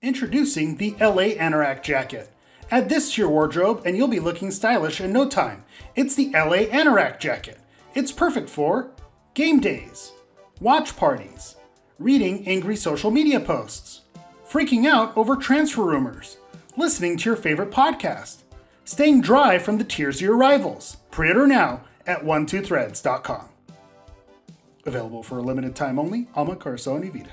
Introducing the LA Anorak Jacket. Add this to your wardrobe and you'll be looking stylish in no time. It's the LA Anorak Jacket. It's perfect for game days, watch parties, reading angry social media posts, freaking out over transfer rumors, listening to your favorite podcast, staying dry from the tears of your rivals. Pre-order now at 12threads.com. Available for a limited time only, Alma Corso and Evita.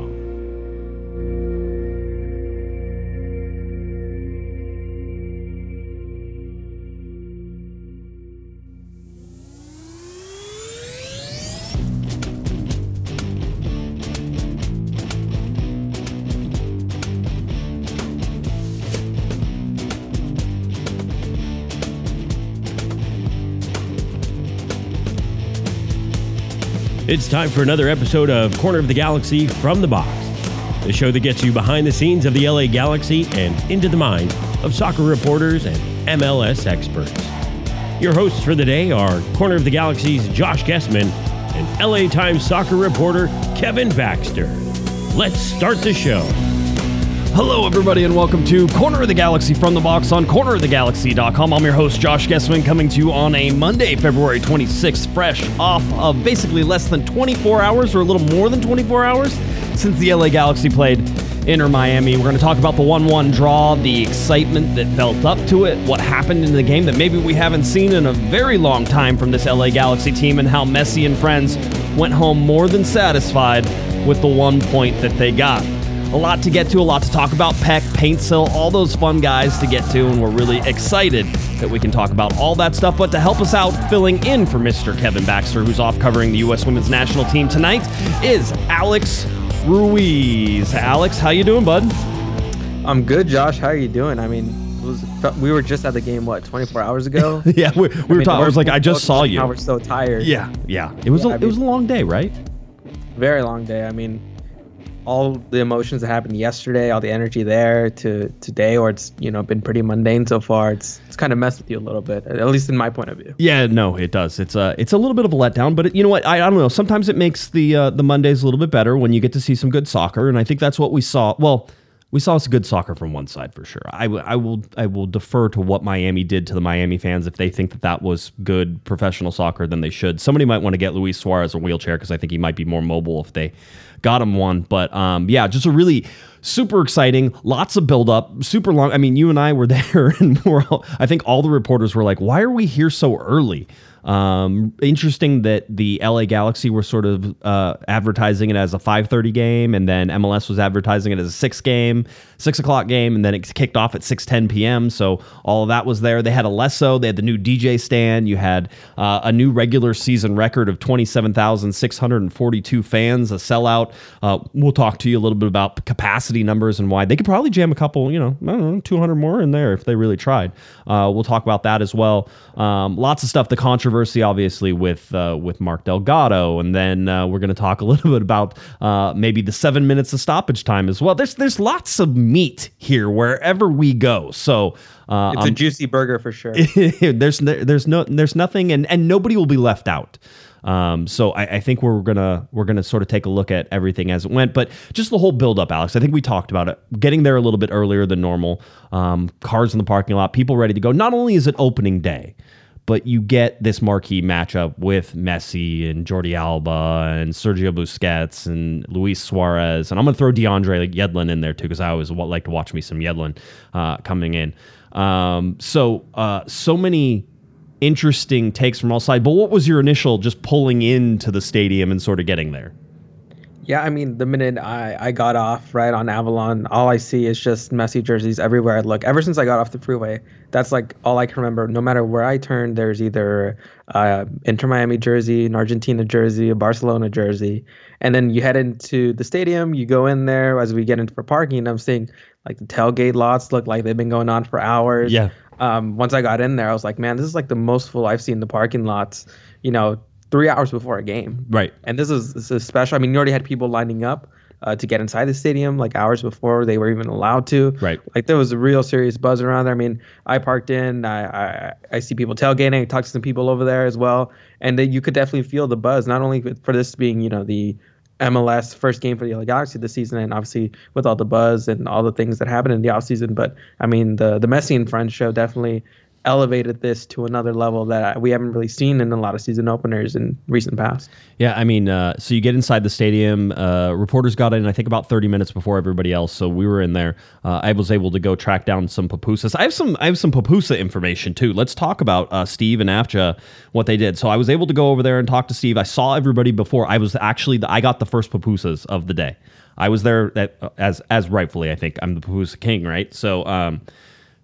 It's time for another episode of Corner of the Galaxy from the Box, the show that gets you behind the scenes of the LA Galaxy and into the mind of soccer reporters and MLS experts. Your hosts for the day are Corner of the Galaxy's Josh Guesman and LA Times soccer reporter Kevin Baxter. Let's start the show. Hello, everybody, and welcome to Corner of the Galaxy from the box on cornerofthegalaxy.com. I'm your host, Josh Guesman, coming to you on a Monday, February 26th, fresh off of basically less than 24 hours or a little more than 24 hours since the LA Galaxy played Inter Miami. We're going to talk about the 1 1 draw, the excitement that built up to it, what happened in the game that maybe we haven't seen in a very long time from this LA Galaxy team, and how Messi and friends went home more than satisfied with the one point that they got. A lot to get to, a lot to talk about. Pec, Paintsil, all those fun guys to get to, and we're really excited that we can talk about all that stuff. But to help us out, filling in for Mr. Kevin Baxter, who's off covering the U.S. Women's National Team tonight, is Alex Ruiz. Alex, how you doing, bud? I'm good, Josh. How are you doing? I mean, it was we were just at the game what 24 hours ago. yeah, we, we were mean, talking. I was like, I just saw How you. we're so tired. Yeah, yeah. It was Yeah, a, I it was a long day, right? Very long day. I mean, all the emotions that happened yesterday, all the energy there to today, or it's you know been pretty mundane so far. It's it's kind of messed with you a little bit, at least in my point of view. Yeah, no, it does. It's a it's a little bit of a letdown, but it, you know what? I, I don't know. Sometimes it makes the uh, the Mondays a little bit better when you get to see some good soccer, and I think that's what we saw. Well, we saw some good soccer from one side for sure. I, w- I will I will defer to what Miami did to the Miami fans. If they think that that was good professional soccer, then they should. Somebody might want to get Luis Suarez a wheelchair because I think he might be more mobile if they got him one. But um, yeah, just a really super exciting. Lots of build up, super long. I mean, you and I were there, and I think all the reporters were like, "Why are we here so early?" Um, interesting that the LA Galaxy were sort of uh, advertising it as a 5:30 game, and then MLS was advertising it as a six game, six o'clock game, and then it kicked off at 6:10 p.m. So all of that was there. They had Alesso, they had the new DJ stand, you had uh, a new regular season record of 27,642 fans, a sellout. Uh, we'll talk to you a little bit about capacity numbers and why they could probably jam a couple, you know, know, 200 more in there if they really tried. Uh, we'll talk about that as well. Um, lots of stuff. The controversy, obviously, with uh, with Mark Delgado, and then uh, we're going to talk a little bit about uh, maybe the seven minutes of stoppage time as well. There's there's lots of meat here wherever we go. So. Uh, It's a juicy burger for sure. there's there's no there's nothing and and nobody will be left out. Um, so I, I think we're gonna we're gonna sort of take a look at everything as it went, but just the whole build up, Alex. I think we talked about it. Getting there a little bit earlier than normal. Um, cars in the parking lot, people ready to go. Not only is it opening day, but you get this marquee matchup with Messi and Jordi Alba and Sergio Busquets and Luis Suarez, and I'm gonna throw DeAndre Yedlin in there too because I always like to watch me some Yedlin uh, coming in. Um, so uh, so many interesting takes from all sides. But what was your initial just pulling into the stadium and sort of getting there? Yeah, I mean, the minute I, I got off right on Avalon, all I see is just Messi jerseys everywhere I look. Ever since I got off the freeway, that's like all I can remember. No matter where I turn, there's either uh, Inter Miami jersey, an Argentina jersey, a Barcelona jersey, and then you head into the stadium. You go in there as we get into for parking. And I'm seeing like the tailgate lots look like they've been going on for hours. Yeah. Um, once I got in there, I was like, man, this is like the most full I've seen the parking lots. You know, three hours before a game. Right. And this is this is special. I mean, you already had people lining up uh, to get inside the stadium like hours before they were even allowed to. Right. Like there was a real serious buzz around there. I mean, I parked in. I I, I see people tailgating. I talked to some people over there as well, and then you could definitely feel the buzz. Not only for this being you know the MLS first game for the LA Galaxy this season, and obviously with all the buzz and all the things that happened in the offseason. But I mean, the the Messi and Friends show definitely elevated this to another level that we haven't really seen in a lot of season openers in recent past. Yeah, I mean, uh, so you get inside the stadium. Uh, reporters got in, I think, about thirty minutes before everybody else. So we were in there. Uh, I was able to go track down some pupusas. I have some, I have some pupusa information too. Let's talk about uh, Steve and AFJA, what they did. So I was able to go over there and talk to Steve. I saw everybody before. I was actually, the, I got the first pupusas of the day. I was there at, as as rightfully, I think I'm the pupusa king, right? So. Um,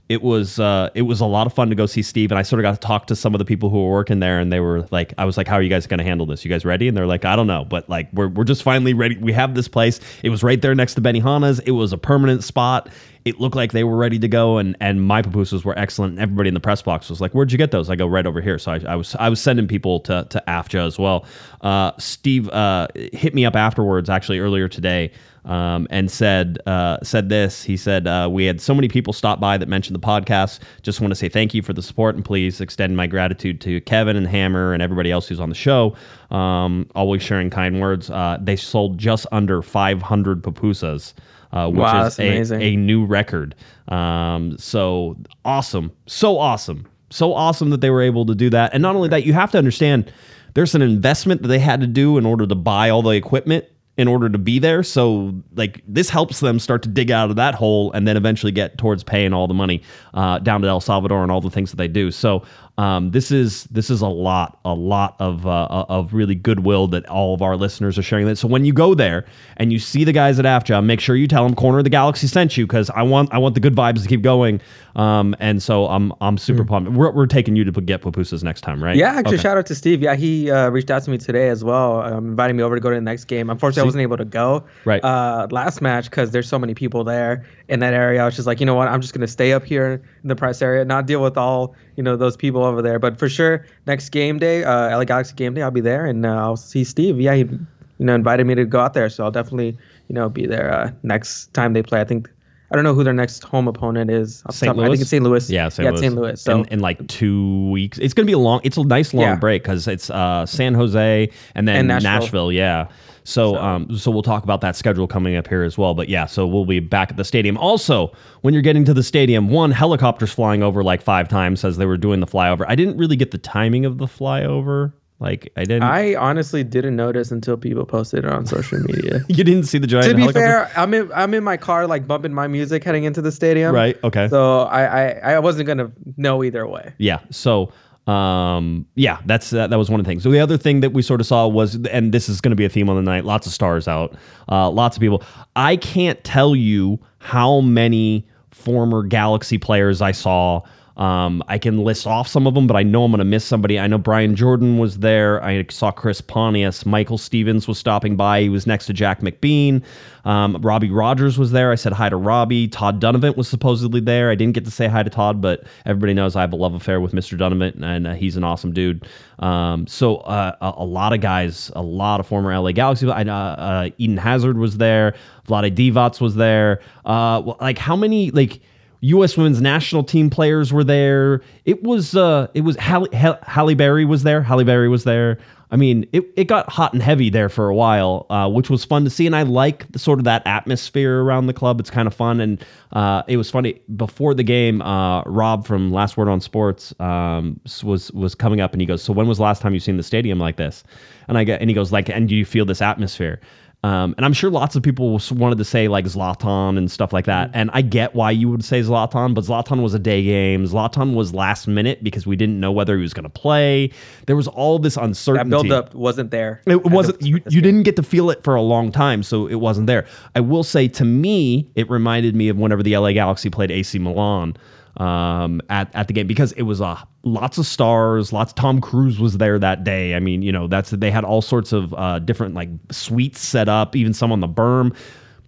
it was uh, it was a lot of fun to go see Steve, and I sort of got to talk to some of the people who were working there, and they were like, I was like, "How are you guys going to handle this? You guys ready?" And they're like, "I don't know, but like we're we're just finally ready. We have this place. It was right there next to Benihana's. It was a permanent spot. It looked like they were ready to go, and and my pupusas were excellent. And everybody in the press box was like, "Where'd you get those?" I go right over here. So I, I was I was sending people to to AFJA as well. Uh, Steve uh, hit me up afterwards, actually earlier today um, and said uh, said this. He said uh, we had so many people stop by that mentioned the podcast. Just want to say thank you for the support and please extend my gratitude to Kevin and Hammer and everybody else who's on the show. Um, always sharing kind words. Uh, they sold just under 500 pupusas. Uh, which Wow, is a, a new record. Um, so awesome. So awesome. So awesome that they were able to do that. And not only that, you have to understand there's an investment that they had to do in order to buy all the equipment in order to be there. So like this helps them start to dig out of that hole and then eventually get towards paying all the money uh, down to El Salvador and all the things that they do. So um, this is this is a lot, a lot of uh, of really goodwill that all of our listeners are sharing. That so when you go there and you see the guys at AFJA, make sure you tell them Corner of the Galaxy sent you because I want I want the good vibes to keep going. Um, and so I'm I'm super pumped. We're, we're taking you to get pupusas next time, right? Yeah, actually, Okay. shout out to Steve. Yeah, he uh, reached out to me today as well, um, inviting me over to go to the next game. Unfortunately, I wasn't able to go Right. uh, last match because there's so many people there in that area. I was just like, you know what, I'm just gonna stay up here in the press area, not deal with all you know those people over there. But for sure, next game day, uh, LA Galaxy game day, I'll be there and uh, I'll see Steve. Yeah, he you know invited me to go out there, so I'll definitely you know be there uh, next time they play. I think. I don't know who their next home opponent is. St. top- I think it's St. Louis. Yeah, St. yeah, Louis. St. Louis. So in, in like two weeks, it's gonna be a long. It's a nice long Yeah. break because it's uh, San Jose and then And Nashville. Nashville. Yeah. So, So- um, so we'll talk about that schedule coming up here as well. But yeah, so we'll be back at the stadium. Also, when you're getting to the stadium, one helicopters flying over like five times as they were doing the flyover. I didn't really get the timing of the flyover. Like I didn't. I honestly didn't notice until people posted it on social media. you didn't see the giant. to be helicopter? fair, I'm in I'm in my car like bumping my music heading into the stadium. right? Okay. So I, I I wasn't gonna know either way. Yeah. So, um, yeah, that's uh, that was one of the things. So the other thing that we sort of saw was, and this is going to be a theme on the night. Lots of stars out. Uh, lots of people. I can't tell you how many former Galaxy players I saw. Um, I can list off some of them, but I know I'm going to miss somebody. I know Brian Jordan was there. I saw Chris Pontius. Michael Stephens was stopping by. He was next to Jack McBean. Um, Robbie Rogers was there. I said hi to Robbie. Todd Donovan was supposedly there. I didn't get to say hi to Todd, but everybody knows I have a love affair with Mr. Donovan, and uh, he's an awesome dude. Um, so uh, a, a lot of guys, a lot of former LA Galaxy. I, uh, uh, Eden Hazard was there. Vlade Divac was there. Uh, well, like how many like U.S. Women's National Team players were there. It was uh, it was Halle, Halle, Berry was there. Halle Berry was there. I mean, it, it got hot and heavy there for a while, uh, which was fun to see. And I like the, sort of that atmosphere around the club. It's kind of fun. And uh, it was funny before the game. Uh, Rob from Last Word on Sports um, was was coming up, and he goes, "So when was the last time you seen the stadium like this?" And I get, and he goes, "Like, and do you feel this atmosphere?" Um, and I'm sure lots of people wanted to say like Zlatan and stuff like that. And I get why you would say Zlatan, but Zlatan was a day game. Zlatan was last minute because we didn't know whether he was going to play. There was all this That uncertainty. buildup wasn't there. It wasn't you. You didn't get to feel it for a long time, so it wasn't there. I will say, to me, it reminded me of whenever the LA Galaxy played AC Milan um, at at the game because it was uh, lots of stars. Lots. Tom Cruise was there that day. I mean, you know, that's they had all sorts of uh, different like suites set up, even some on the berm.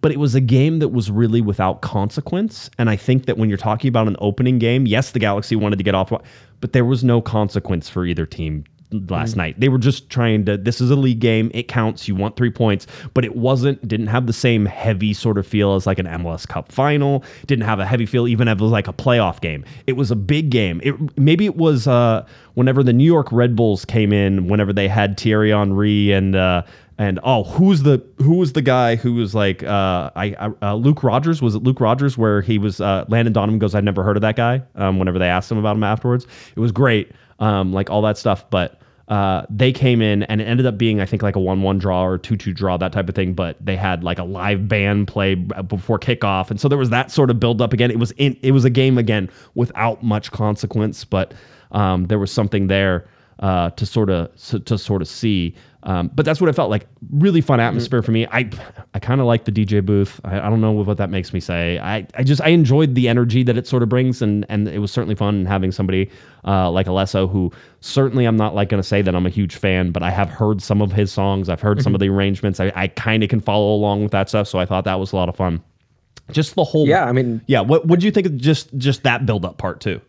But it was a game that was really without consequence. And I think that when you're talking about an opening game, yes, the Galaxy wanted to get off, but there was no consequence for either team last night. They were just trying to this is a league game. It counts. You want 3 points, but it wasn't didn't have the same heavy sort of feel as like an MLS Cup final. Didn't have a heavy feel even if it was like a playoff game. It was a big game. It maybe it was uh whenever the New York Red Bulls came in whenever they had Thierry Henry and uh and oh, who's the who was the guy who was like uh, I, I uh, Luke Rodgers was it Luke Rodgers where he was uh, Landon Donovan goes I'd never heard of that guy. Um, whenever they asked him about him afterwards, it was great, um, like all that stuff. But uh, they came in and it ended up being I think like a one-one draw or two-two draw that type of thing. But they had like a live band play before kickoff, and so there was that sort of build up again. It was in it was a game again without much consequence, but um, there was something there uh, to sort of to sort of see. Um, but that's what it felt like. Really fun atmosphere for me. I I kind of like the DJ booth. I, I don't know what that makes me say. I, I just I enjoyed the energy that it sort of brings, and and it was certainly fun having somebody uh, like Alesso, who certainly I'm not like going to say that I'm a huge fan, but I have heard some of his songs. I've heard some of the arrangements. I, I kind of can follow along with that stuff, so I thought that was a lot of fun. Just the whole Yeah, I mean, yeah. What would you think of just just that build up part too?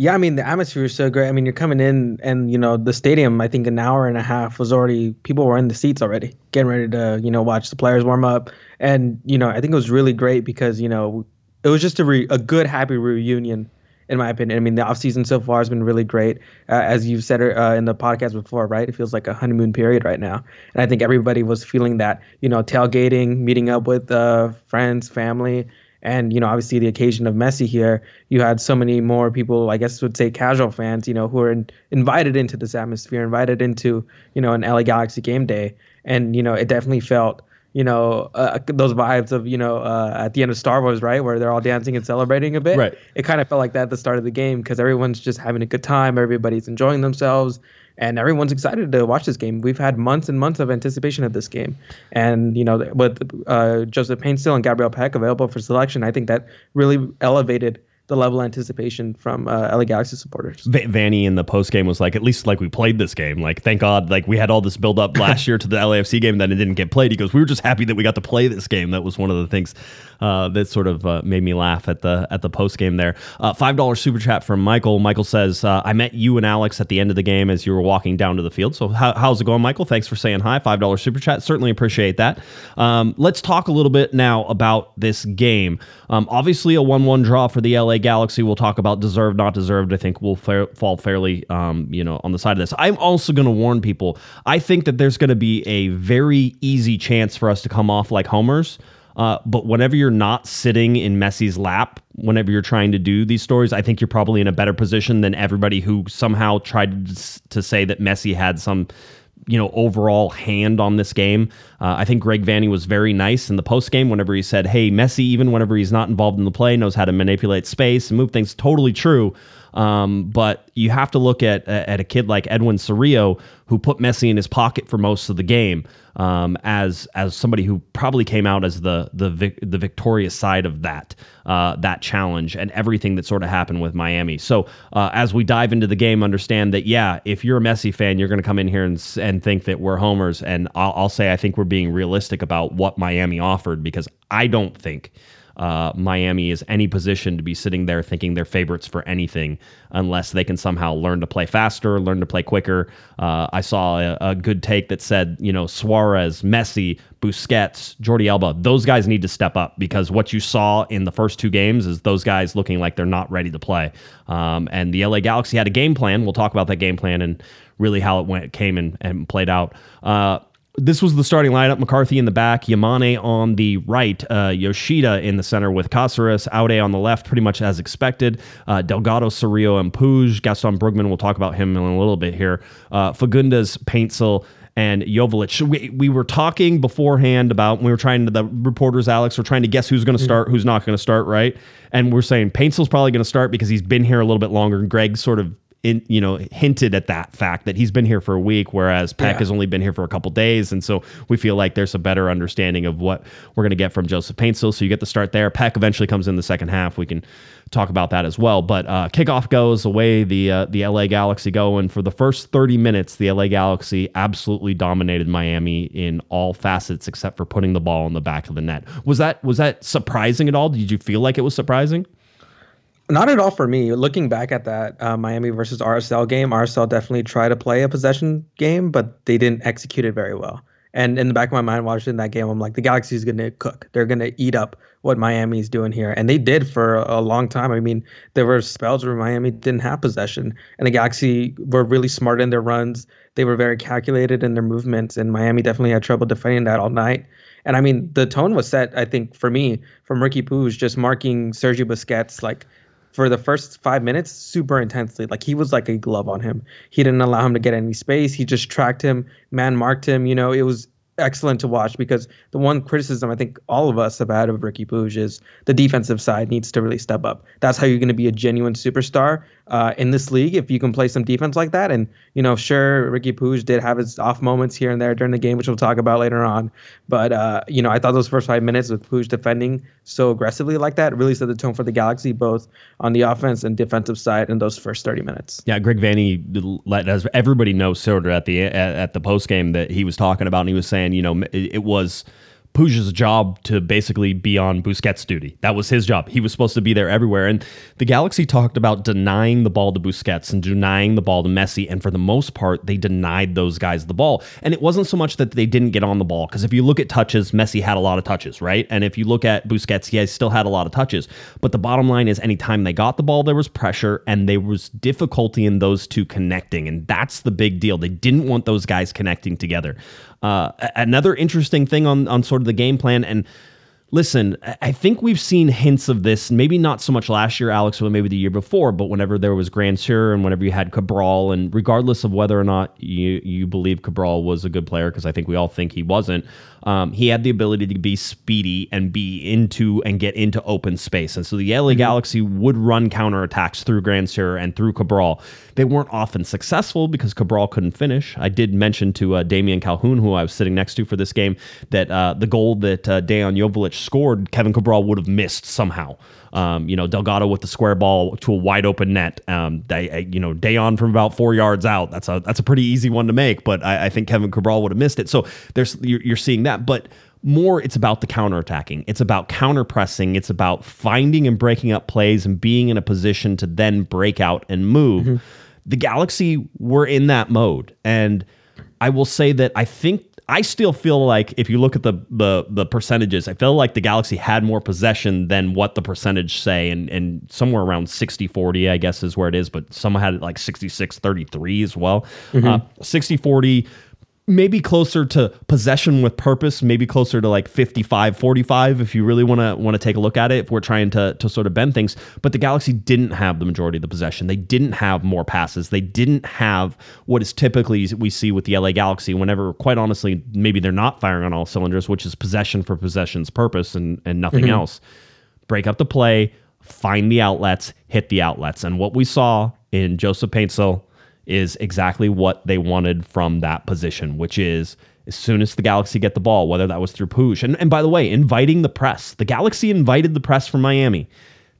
Yeah, I mean the atmosphere is so great. I mean, you're coming in, and you know the stadium. I think an hour and a half was already people were in the seats already, getting ready to you know watch the players warm up, and you know I think it was really great because you know it was just a re- a good happy reunion in my opinion. I mean the off season so far has been really great, uh, as you've said uh, in the podcast before, right? It feels like a honeymoon period right now, and I think everybody was feeling that. You know, tailgating, meeting up with uh, friends, family and you know obviously the occasion of Messi here, you had so many more people, I guess would say casual fans, you know, who are in, invited into this atmosphere, invited into you know an LA Galaxy game day, and you know it definitely felt you know uh, those vibes of you know uh, at the end of Star Wars, right, where they're all dancing and celebrating a bit. Right. It kind of felt like that at the start of the game because everyone's just having a good time, everybody's enjoying themselves. And everyone's excited to watch this game. We've had months and months of anticipation of this game, and you know, with uh, Joseph Paintsil and Gabriel Pec available for selection, I think that really elevated the level of anticipation from uh, LA Galaxy supporters. V- Vanney in the post game was like, at least like we played this game. Like, thank God, like we had all this build up last year to the LAFC game, that it didn't get played. He goes, we were just happy that we got to play this game. That was one of the things uh, that sort of uh, made me laugh at the at the post game there. Uh, Five dollar super chat from Michael. Michael says, uh, I met you and Alex at the end of the game as you were walking down to the field. So how, how's it going, Michael? Thanks for saying hi. Five dollar super chat. Certainly appreciate that. Um, let's talk a little bit now about this game. Um, obviously, a one-one draw for the LA Galaxy. We'll talk about deserved, not deserved. I think will fair, fall fairly, um, you know, on the side of this. I'm also going to warn people. I think that there's going to be a very easy chance for us to come off like homers. Uh, but whenever you're not sitting in Messi's lap, whenever you're trying to do these stories, I think you're probably in a better position than everybody who somehow tried to say that Messi had some you know overall hand on this game. Uh, I think Greg Vanney was very nice in the post game whenever he said, "Hey, Messi, even whenever he's not involved in the play, knows how to manipulate space and move things." Totally true. Um, but you have to look at at a kid like Edwin Cerrillo, who put Messi in his pocket for most of the game, um, as as somebody who probably came out as the the vic- the victorious side of that uh, that challenge and everything that sort of happened with Miami. So uh, as we dive into the game, understand that yeah, if you're a Messi fan, you're going to come in here and and think that we're homers, and I'll, I'll say I think we're being realistic about what Miami offered because I don't think uh, Miami is any position to be sitting there thinking they're favorites for anything unless they can somehow learn to play faster, learn to play quicker. Uh, I saw a, a good take that said, you know, Suarez, Messi, Busquets, Jordi Alba, those guys need to step up because what you saw in the first two games is those guys looking like they're not ready to play. Um, and the LA Galaxy had a game plan. We'll talk about that game plan and really how it went, came and, and played out. Uh, this was the starting lineup: McCarthy in the back, Yamane on the right, uh, Yoshida in the center with Caceres, Aude on the left, pretty much as expected. Uh, Delgado, Cerrillo, and Puig. Gaston Brugman. We'll talk about him in a little bit here. Uh, Fagundes, Paintsil, and Joveljic. We, we were talking beforehand about we were trying to the reporters, Alex, were trying to guess who's going to start, who's not going to start, right? And we're saying Paintsil's probably going to start because he's been here a little bit longer. And Greg sort of in, you know hinted at that fact that he's been here for a week, whereas Pec Yeah. has only been here for a couple days, and so we feel like there's a better understanding of what we're going to get from Joseph Paintsil. So you get the start there. Pec eventually comes in the second half. We can talk about that as well. But uh, kickoff goes away. The uh, the LA Galaxy go, and for the first 30 minutes, the LA Galaxy absolutely dominated Miami in all facets except for putting the ball in the back of the net. Was that was that surprising at all? Did you feel like it was surprising? Not at all for me. Looking back at that uh, Miami versus RSL game, RSL definitely tried to play a possession game, but they didn't execute it very well. And in the back of my mind, watching that game, I'm like, the Galaxy is going to cook. They're going to eat up what Miami's doing here. And they did for a long time. I mean, there were spells where Miami didn't have possession, and the Galaxy were really smart in their runs. They were very calculated in their movements, and Miami definitely had trouble defending that all night. And I mean, the tone was set, I think, for me, from Ricky Puig just marking Sergio Busquets like for the first five minutes super intensely. Like he was like a glove on him. He didn't allow him to get any space. He just tracked him, man marked him. You know, it was excellent to watch because the one criticism I think all of us have had of Ricky Puig is the defensive side needs to really step up. That's how you're going to be a genuine superstar uh, in this league if you can play some defense like that. And you know, sure, Ricky Puig did have his off moments here and there during the game, which we'll talk about later on. But uh, you know, I thought those first five minutes with Puig defending so aggressively like that really set the tone for the Galaxy, both on the offense and defensive side in those first 30 minutes. Yeah, Greg Vanney let as everybody know sort of at the at, at the post game that he was talking about, and he was saying, you know, it, it was Puig's job to basically be on Busquets duty. That was his job. He was supposed to be there everywhere. And the Galaxy talked about denying the ball to Busquets and denying the ball to Messi. And for the most part, they denied those guys the ball. And it wasn't so much that they didn't get on the ball, because if you look at touches, Messi had a lot of touches, right? And if you look at Busquets, he still had a lot of touches. But the bottom line is, anytime they got the ball, there was pressure and there was difficulty in those two connecting. And that's the big deal. They didn't want those guys connecting together. Uh, another interesting thing on on sort of the game plan and listen, I- think we've seen hints of this. Maybe not so much last year, Alex, but maybe the year before. But whenever there was Grandsir and whenever you had Cabral, and regardless of whether or not you you believe Cabral was a good player, because I think we all think he wasn't, um, he had the ability to be speedy and be into and get into open space. And so the LA Galaxy would run counterattacks through Grandsir and through Cabral. They weren't often successful because Cabral couldn't finish. I did mention to uh, Damian Calhoun, who I was sitting next to for this game, that uh, the goal that uh, Dejan scored, Kevin Cabral would have missed somehow. Um, you know, Delgado with the square ball to a wide open net. Um, they, uh, you know, Dejan from about four yards out. That's a that's a pretty easy one to make, but I, I think Kevin Cabral would have missed it. So there's you're, you're seeing that, but more it's about the counterattacking. It's about counter pressing. It's about finding and breaking up plays and being in a position to then break out and move. The Galaxy were in that mode, and I will say that I think I still feel like if you look at the the the percentages, I feel like the Galaxy had more possession than what the percentage say and and somewhere around 60-40 I guess is where it is, but some had it like 66-33 as well. Uh 60-40 maybe closer to possession with purpose, maybe closer to like 55 45 if you really want to want to take a look at it if we're trying to to sort of bend things, but the Galaxy didn't have the majority of the possession. They didn't have more passes. They didn't have what is typically we see with the LA Galaxy whenever quite honestly maybe they're not firing on all cylinders, which is possession for possession's purpose and and nothing mm-hmm. else. Break up the play, find the outlets, hit the outlets. And what we saw in Joseph Paintsil is exactly what they wanted from that position, which is as soon as the Galaxy get the ball, whether that was through Puig. And, and by the way, inviting the press. The Galaxy invited the press from Miami.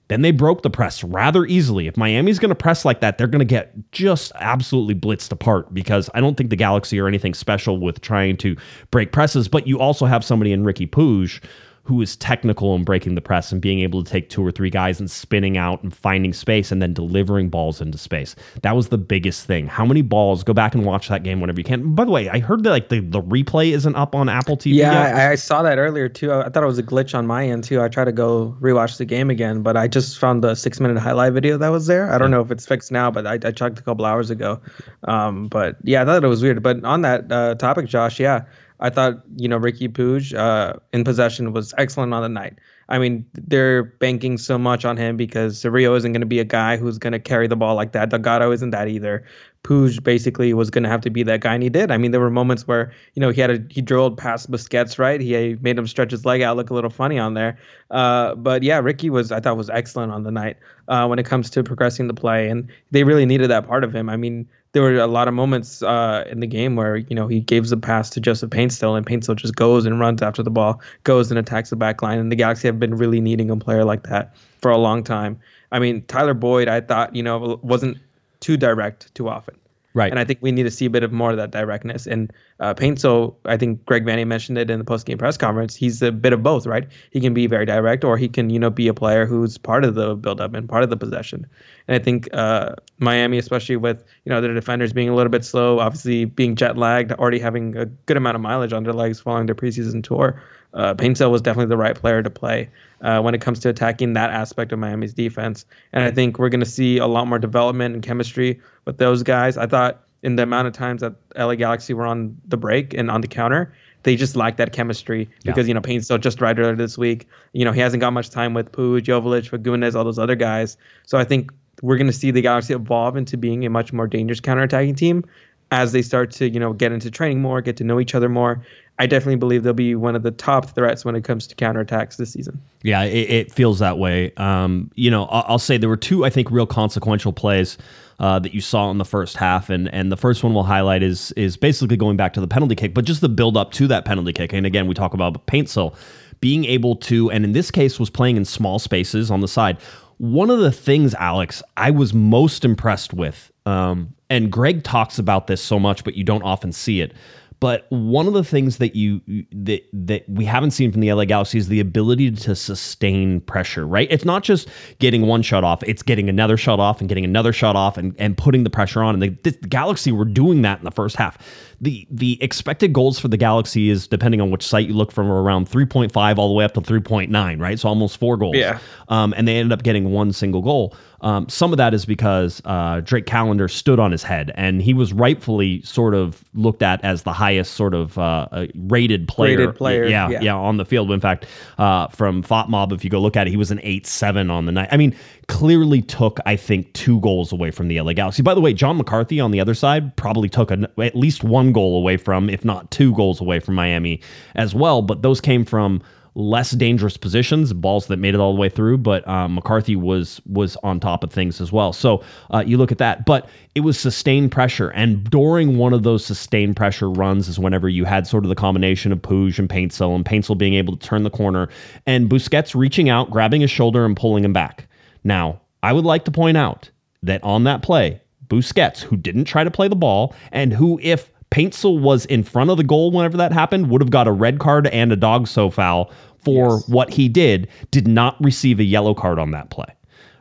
Then they broke the press rather easily. If Miami's going to press like that, they're going to get just absolutely blitzed apart because I don't think the Galaxy are anything special with trying to break presses. But you also have somebody in Ricky Puig who is technical in breaking the press and being able to take two or three guys and spinning out and finding space and then delivering balls into space. That was the biggest thing. How many balls? Go back and watch that game whenever you can. By the way, I heard that like the, the replay isn't up on Apple TV. Yeah. I, I saw that earlier too. I, I thought it was a glitch on my end too. I tried to go rewatch the game again, but I just found the six minute highlight video that was there. I don't know if it's fixed now, but I, I checked a couple hours ago. Um, but yeah, I thought it was weird. But on that uh, topic, Josh, yeah, I thought you know Ricky Puig uh, in possession was excellent on the night. I mean, they're banking so much on him because Cerrillo isn't going to be a guy who's going to carry the ball like that. Delgado isn't that either. Puig basically was going to have to be that guy, and he did. I mean, there were moments where you know he had a he drilled past Busquets, right? He made him stretch his leg out, look a little funny on there. Uh, but yeah, Ricky was I thought was excellent on the night uh, when it comes to progressing the play, and they really needed that part of him. I mean, there were a lot of moments uh, in the game where you know he gives the pass to Joseph Paintsil, and Paintsil just goes and runs after the ball, goes and attacks the back line. And the Galaxy have been really needing a player like that for a long time. I mean, Tyler Boyd, I thought you know wasn't too direct too often. Right. And I think we need to see a bit of more of that directness. And uh, Paintsil, I think Greg Vanney mentioned it in the post game press conference. He's a bit of both, right? He can be very direct, or he can, you know, be a player who's part of the build-up and part of the possession. And I think uh, Miami, especially with you know their defenders being a little bit slow, obviously being jet lagged, already having a good amount of mileage on their legs following their preseason tour, uh, was definitely the right player to play uh, when it comes to attacking that aspect of Miami's defense. And I think we're going to see a lot more development and chemistry with those guys. I thought in the amount of times that LA Galaxy were on the break and on the counter, they just lack that chemistry because you know Payne's just right earlier this week. You know he hasn't got much time with Puig, Joveljic, Fagundes, all those other guys. So I think we're going to see the Galaxy evolve into being a much more dangerous counterattacking team as they start to you know get into training more, get to know each other more. I definitely believe they'll be one of the top threats when it comes to counterattacks this season. Yeah, it, it feels that way. Um, you know, I'll, I'll say there were two, I think, real consequential plays uh, that you saw in the first half, and and the first one we'll highlight is is basically going back to the penalty kick, but just the build up to that penalty kick. And again, we talk about Paintsil being able to, and in this case, was playing in small spaces on the side. One of the things, Alex, I was most impressed with, um, and Greg talks about this so much, but you don't often see it. But one of the things that you that that we haven't seen from the LA Galaxy is the ability to sustain pressure, right? It's not just getting one shot off, it's getting another shot off and getting another shot off and, and putting the pressure on. And the, the Galaxy were doing that in the first half. The the expected goals for the Galaxy is depending on which site you look from around 3.5 all the way up to 3.9, right? So almost four goals. Yeah. Um, and they ended up getting one single goal. Um, some of that is because uh, Drake Callender stood on his head, and he was rightfully sort of looked at as the highest sort of uh, uh, rated player. Rated player, yeah, yeah. yeah, on the field. In fact, uh, from FOTMob, if you go look at it, he was an eight seven on the night. I mean, clearly took I think two goals away from the LA Galaxy. By the way, John McCarthy on the other side probably took an, at least one goal away from, if not two goals away from Miami as well. But those came from less dangerous positions, balls that made it all the way through. But um, McCarthy was was on top of things as well. So uh, you look at that, but it was sustained pressure, and during one of those sustained pressure runs is whenever you had sort of the combination of Puig and Paintsil, and Paintsil being able to turn the corner, and Busquets reaching out, grabbing his shoulder, and pulling him back. Now, I would like to point out that on that play, Busquets, who didn't try to play the ball, and who, if Paintsil was in front of the goal whenever that happened, would have got a red card and a dog so foul for what he did, did not receive a yellow card on that play.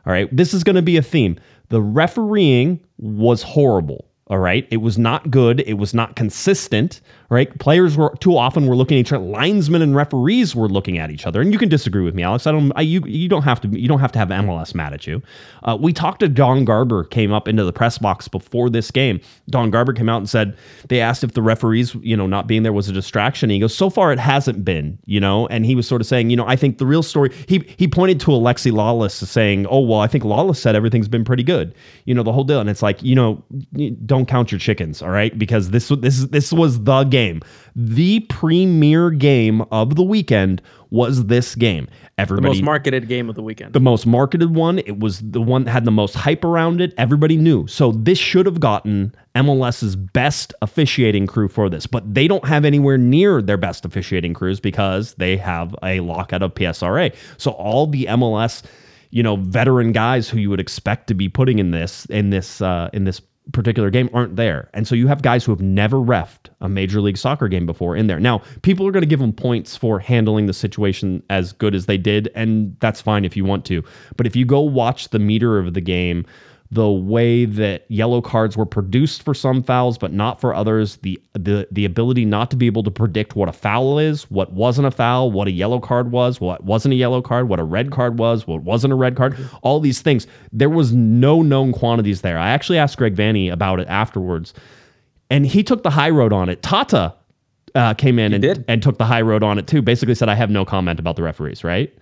All right. This is going to be a theme. The refereeing was horrible. All right. It was not good. It was not consistent. Right. Players were too often were looking at each other. Linesmen and referees were looking at each other. And you can disagree with me, Alex. I don't. I, you you don't have to. You don't have to have MLS mad at you. Uh, we talked to Don Garber. Came up into the press box before this game. Don Garber came out and said they asked if the referees, you know, not being there was a distraction. he goes, so far it hasn't been. You know, and he was sort of saying, you know, I think the real story. He he pointed to Alexi Lalas saying, oh well, I think Lalas said everything's been pretty good. You know, the whole deal. And it's like, you know, don't count your chickens, all right? Because this this this was the game. The premier game of the weekend was this game. The Everybody most marketed game of the weekend. the most marketed one. It was the one that had the most hype around it. Everybody knew. So this should have gotten MLS's best officiating crew for this, but they don't have anywhere near their best officiating crews because they have a lockout of PSRA. So all the MLS, you know, veteran guys who you would expect to be putting in this in this uh, in this particular game aren't there. And so you have guys who have never refed a major league soccer game before in there. Now, people are going to give them points for handling the situation as good as they did, and that's fine if you want to. But if you go watch the meter of the game, the way that yellow cards were produced for some fouls but not for others the the the ability not to be able to predict what a foul is what wasn't a foul what a yellow card was what wasn't a yellow card what a red card was what wasn't a red card all these things there was no known quantities there i actually asked greg vanney about it afterwards and he took the high road on it tata uh, came in and, did? and took the high road on it too. Basically said, I have no comment about the referees, right?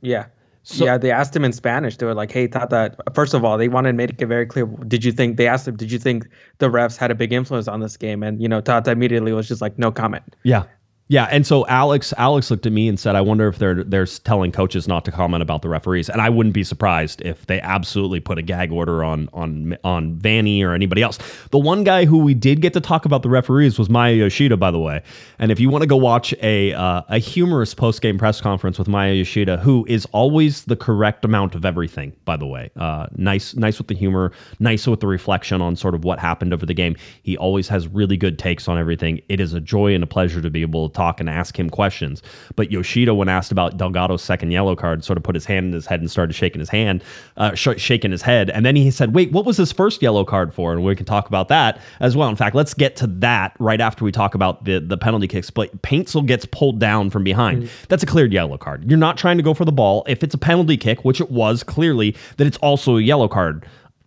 Yeah. Yeah, they asked him in Spanish. They were like, "Hey, Tata." First of all, they wanted to make it very clear. Did you think they asked him? Did you think the refs had a big influence on this game? And you know, Tata immediately was just like, "No comment." Yeah. Yeah, and so Alex Alex looked at me and said, "I wonder if they're they're telling coaches not to comment about the referees." And I wouldn't be surprised if they absolutely put a gag order on on on Vanney or anybody else. The one guy who we did get to talk about the referees was Maya Yoshida, by the way. And if you want to go watch a uh, a humorous post game press conference with Maya Yoshida, who is always the correct amount of everything, by the way, uh, nice nice with the humor, nice with the reflection on sort of what happened over the game. He always has really good takes on everything. It is a joy and a pleasure to be able to talk and ask him questions. But Yoshida, when asked about Delgado's second yellow card, sort of put his hand in his head and started shaking his hand, uh, sh- shaking his head. And then he said, Wait, what was his first yellow card for? And we can talk about that as well. In fact, let's get to that right after we talk about the, the penalty kicks. But Paintsil gets pulled down from behind. That's a cleared yellow card. You're not trying to go for the ball. If it's a penalty kick, which it was clearly, then it's also a yellow card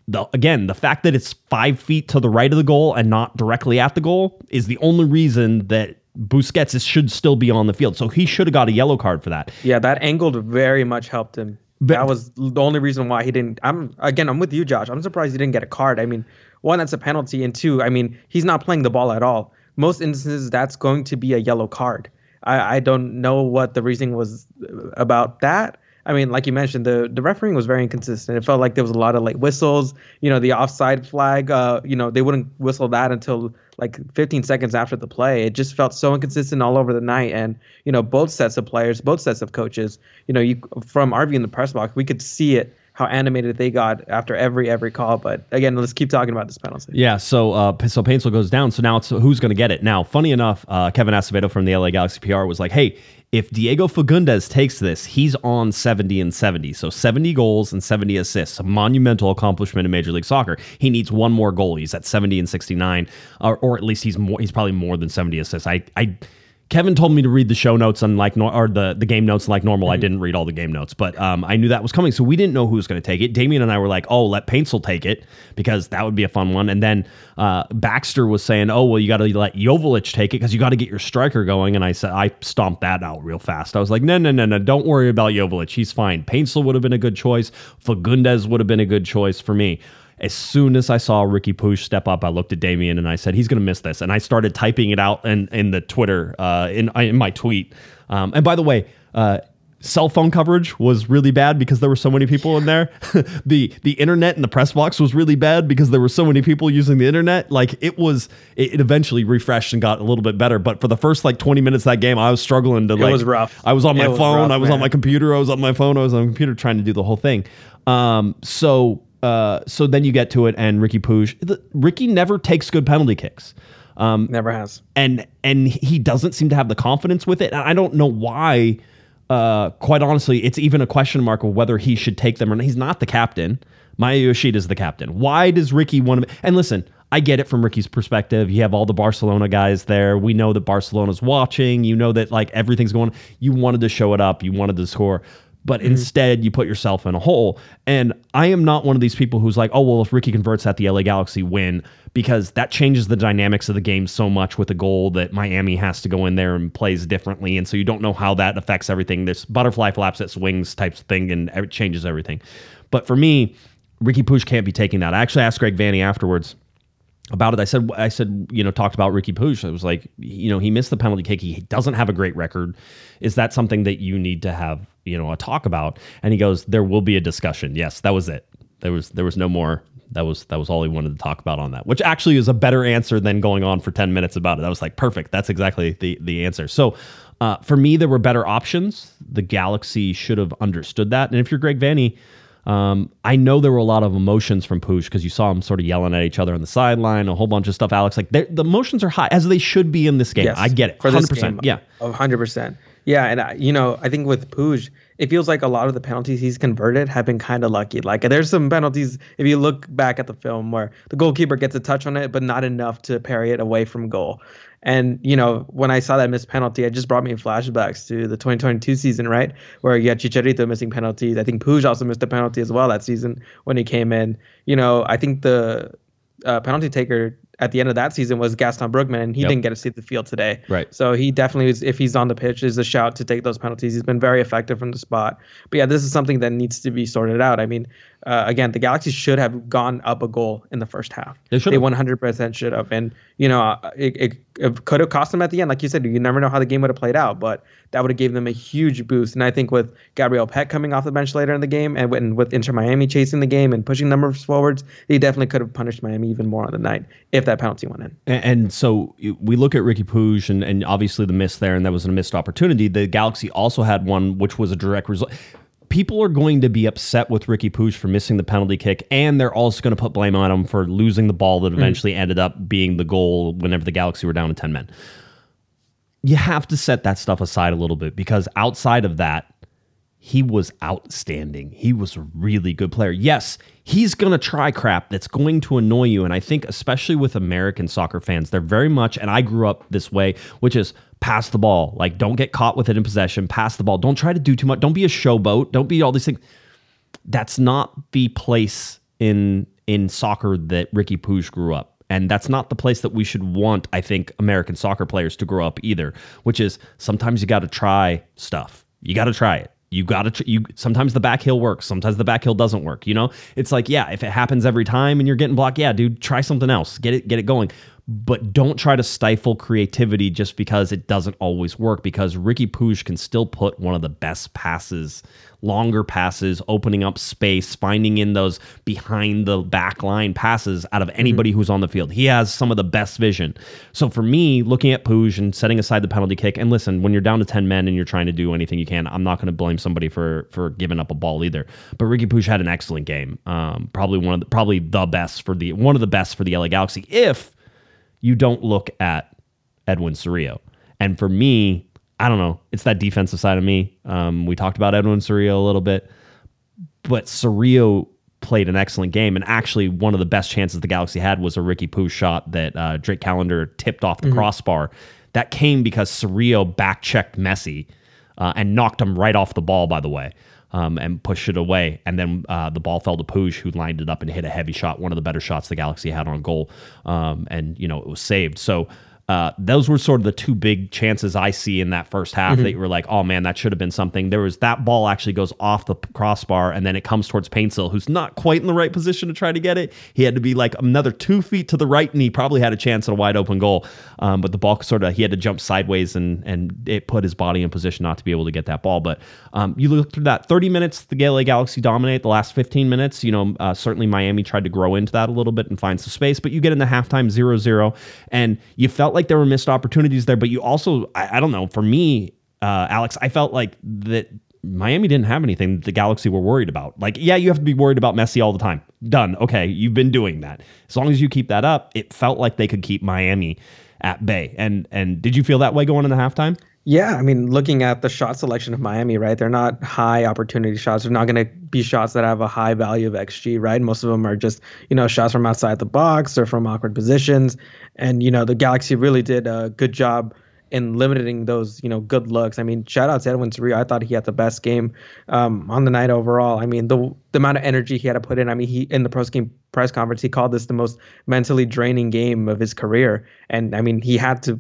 the, again, the fact that it's five feet to the right of the goal and not directly at the goal is the only reason that Busquets is, should still be on the field. So he should have got a yellow card for that. Yeah, that angled very much helped him. But- that was the only reason why he didn't. I'm again, I'm with you, Josh. I'm surprised he didn't get a card. I mean, one, that's a penalty, and two, I mean, he's not playing the ball at all. Most instances, that's going to be a yellow card. I, I don't know what the reasoning was about that. I mean, like you mentioned, the the refereeing was very inconsistent. It felt like there was a lot of late whistles. You know, the offside flag. Uh, you know, they wouldn't whistle that until like 15 seconds after the play. It just felt so inconsistent all over the night. And you know, both sets of players, both sets of coaches. You know, you from our view in the press box, we could see it how animated they got after every every call. But again, let's keep talking about this penalty. Yeah, so uh, so Paintsil goes down. So now it's who's going to get it. Now, funny enough, uh, Kevin Acevedo from the LA Galaxy PR was like, "Hey, if Diego Fagundes takes this, he's on 70 and 70. So 70 goals and 70 assists, a monumental accomplishment in Major League Soccer. He needs one more goal. He's at 70 and 69, or, or at least he's more. He's probably more than 70 assists. I I." Kevin told me to read the show notes unlike nor- or the, the game notes like normal. I didn't read all the game notes, but um, I knew that was coming. So we didn't know who was going to take it. Damien and I were like, "Oh, let Paintsil take it because that would be a fun one." And then uh, Baxter was saying, "Oh, well, you got to let Joveljic take it because you got to get your striker going." And I said, I stomped that out real fast. I was like, "No, no, no, no! Don't worry about Joveljic. He's fine. Paintsil would have been a good choice. Fagundes would have been a good choice for me." As soon as I saw Ricky Puig step up, I looked at Damien and I said, "He's going to miss this." And I started typing it out in in the Twitter uh, in in my tweet. Um, and by the way. Uh, Cell phone coverage was really bad because there were so many people in there. the The internet in the press box was really bad because there were so many people using the internet. Like it was, it, it eventually refreshed and got a little bit better. But for the first like twenty minutes of that game, I was struggling to like. was rough. I was on my It was phone. rough, I was on my computer. I was on my phone. I was on my computer trying to do the whole thing. Um, so uh, so then you get to it, and Ricky Puig. The, Ricky never takes good penalty kicks. Um, Never has. and and he doesn't seem to have the confidence with it. And I don't know why. Uh, quite honestly, it's even a question mark of whether he should take them or not. He's not the captain. Maya Yoshida is the captain. Why does Ricky want to? And listen, I get it from Ricky's perspective. You have all the Barcelona guys there. We know that Barcelona's watching. You know that like everything's going. You wanted to show it up. You wanted to score. But mm-hmm. instead, you put yourself in a hole. And I am not one of these people who's like, oh, well, if Ricky converts that, the LA Galaxy win, because that changes the dynamics of the game so much with a goal that Miami has to go in there and plays differently. And so you don't know how that affects everything. This butterfly flaps at swings types of thing, and it changes everything. But for me, Ricky Puig can't be taking that. I actually asked Greg Vanney afterwards about it. I said, I said, you know, talked about Ricky Puig. I was like, you know, he missed the penalty kick. He doesn't have a great record. Is that something that you need to have, you know, a talk about? And he goes, there will be a discussion. Yes, that was it. There was there was no more. That was that was all he wanted to talk about on that, which actually is a better answer than going on for ten minutes about it. I was like, perfect. That's exactly the the answer. So. Uh, for me, there were better options. The Galaxy should have understood that. And if you're Greg Vanney, um, I know there were a lot of emotions from Puig because you saw him sort of yelling at each other on the sideline, a whole bunch of stuff. Alex, like the emotions are high as they should be in this game. Yes, I get it, for hundred this percent. game, Yeah, a hundred percent. Yeah, and I, you know, I think with Puig, it feels like a lot of the penalties he's converted have been kind of lucky. Like there's some penalties if you look back at the film where the goalkeeper gets a touch on it, but not enough to parry it away from goal. And you know, when I saw that missed penalty, it just brought me flashbacks to the 2022 season, right, where you had Chicharito missing penalties. I think Puig also missed a penalty as well that season when he came in. You know, I think the uh, penalty taker at the end of that season was Gaston Brugman, and he Yep. didn't get to see the field today. Right. So he definitely is. If he's on the pitch, is a shout to take those penalties. He's been very effective from the spot. But yeah, this is something that needs to be sorted out. I mean, uh, again, the Galaxy should have gone up a goal in the first half. They should They 100% should have. And you know, uh, it, it, it could have cost them at the end. Like you said, you never know how the game would have played out, but that would have given them a huge boost. And I think with Gabriel Pec coming off the bench later in the game, and with, and with Inter Miami chasing the game and pushing numbers forwards, they definitely could have punished Miami even more on the night if that penalty went in. And, and so we look at Ricky Puig and, and obviously the miss there, and that was a missed opportunity. The Galaxy also had one which was a direct result. People are going to be upset with Ricky Puig for missing the penalty kick, and they're also going to put blame on him for losing the ball that mm. eventually ended up being the goal whenever the Galaxy were down to 10 men. You have to set that stuff aside a little bit because outside of that, he was outstanding. He was a really good player. Yes, he's going to try crap that's going to annoy you. And I think, especially with American soccer fans, they're very much, and I grew up this way, which is pass the ball. Like, don't get caught with it in possession, pass the ball. Don't try to do too much. Don't be a showboat. Don't be all these things. That's not the place in in soccer that Ricky Puig grew up. And that's not the place that we should want, I think, American soccer players to grow up either, which is sometimes you got to try stuff. You got to try it. You got to, tr- you, sometimes the back hill works. Sometimes the back hill doesn't work. You know, it's like, yeah, if it happens every time and you're getting blocked, yeah, dude, try something else. Get it, get it going. But don't try to stifle creativity just because it doesn't always work because Ricky Puig can still put one of the best passes, longer passes, opening up space, finding in those behind the back line passes out of anybody who's on the field. He has some of the best vision. So for me, looking at Puig and setting aside the penalty kick, and listen, when you're down to 10 men and you're trying to do anything you can, I'm not going to blame somebody for for giving up a ball either. But Ricky Puig had an excellent game. Um, probably one of the, probably the best for the one of the best for the LA Galaxy if you don't look at Edwin Cerrillo. And for me, I don't know. It's that defensive side of me. Um, we talked about Edwin Cerrillo a little bit, but Cerrillo played an excellent game. And actually, one of the best chances the Galaxy had was a Ricky Puig shot that uh, Drake Callender tipped off the crossbar. That came because Cerrillo back checked Messi uh, and knocked him right off the ball, by the way, um, and pushed it away. And then uh, the ball fell to Puig, who lined it up and hit a heavy shot, one of the better shots the Galaxy had on goal. Um, and, you know, it was saved. So, uh, those were sort of the two big chances I see in that first half that you were like, oh man, that should have been something. There was that ball actually goes off the crossbar and then it comes towards Paintsil, who's not quite in the right position to try to get it. He had to be like another two feet to the right and he probably had a chance at a wide open goal. Um, but the ball sort of, he had to jump sideways and, and it put his body in position not to be able to get that ball. But um, you look through that 30 minutes, the LA Galaxy dominate the last 15 minutes. You know, uh, certainly Miami tried to grow into that a little bit and find some space, but you get in the halftime 0 0 and you felt like there were missed opportunities there. But you also, I, I don't know, for me, uh, Alex, I felt like that Miami didn't have anything that the Galaxy were worried about. Like, yeah, you have to be worried about Messi all the time. Done. Okay, you've been doing that. As long as you keep that up, it felt like they could keep Miami at bay. And and did you feel that way going into halftime? Yeah, I mean, looking at the shot selection of Miami, right? They're not high opportunity shots. They're not going to be shots that have a high value of XG, right? Most of them are just, you know, shots from outside the box or from awkward positions. And, you know, the Galaxy really did a good job in limiting those, you know, good looks. I mean, shout out to Edwin Cerrillo. I thought he had the best game um, on the night overall. I mean, the the amount of energy he had to put in. I mean, he in the post game press conference, he called this the most mentally draining game of his career. And I mean, he had to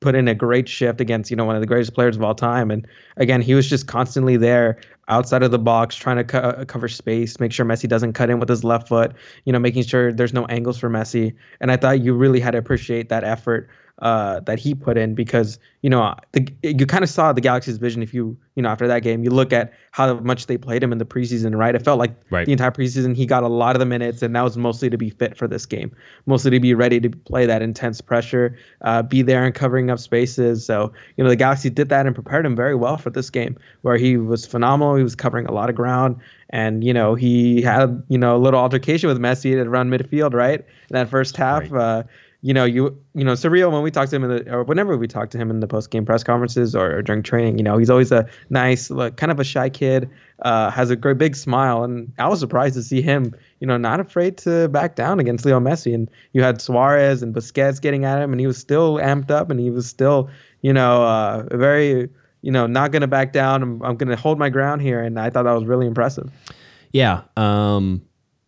put in a great shift against you know one of the greatest players of all time. And again he was just constantly there outside of the box trying to co- uh, cover space make sure Messi doesn't cut in with his left foot you know making sure there's no angles for Messi. And I thought you really had to appreciate that effort uh, that he put in because you know the, you kind of saw the Galaxy's vision if you you know after that game you look at how much they played him in the preseason right? It felt like Right. the entire preseason he got a lot of the minutes and that was mostly to be fit for this game mostly to be ready to play that intense pressure uh, be there and covering up spaces. So you know the Galaxy did that and prepared him very well for this game where he was phenomenal he was covering a lot of ground and you know he had you know a little altercation with Messi at around midfield right? In that first half uh, you know, you you know, Cerrillo when we talk to him in the or whenever we talk to him in the post game press conferences or, or during training, you know, he's always a nice, like, kind of a shy kid, uh, has a great big smile, and I was surprised to see him, you know, not afraid to back down against Leo Messi. And you had Suarez and Busquets getting at him, and he was still amped up, and he was still, you know, uh, very, you know, not gonna back down. I'm, I'm gonna hold my ground here, and I thought that was really impressive. Yeah. Um,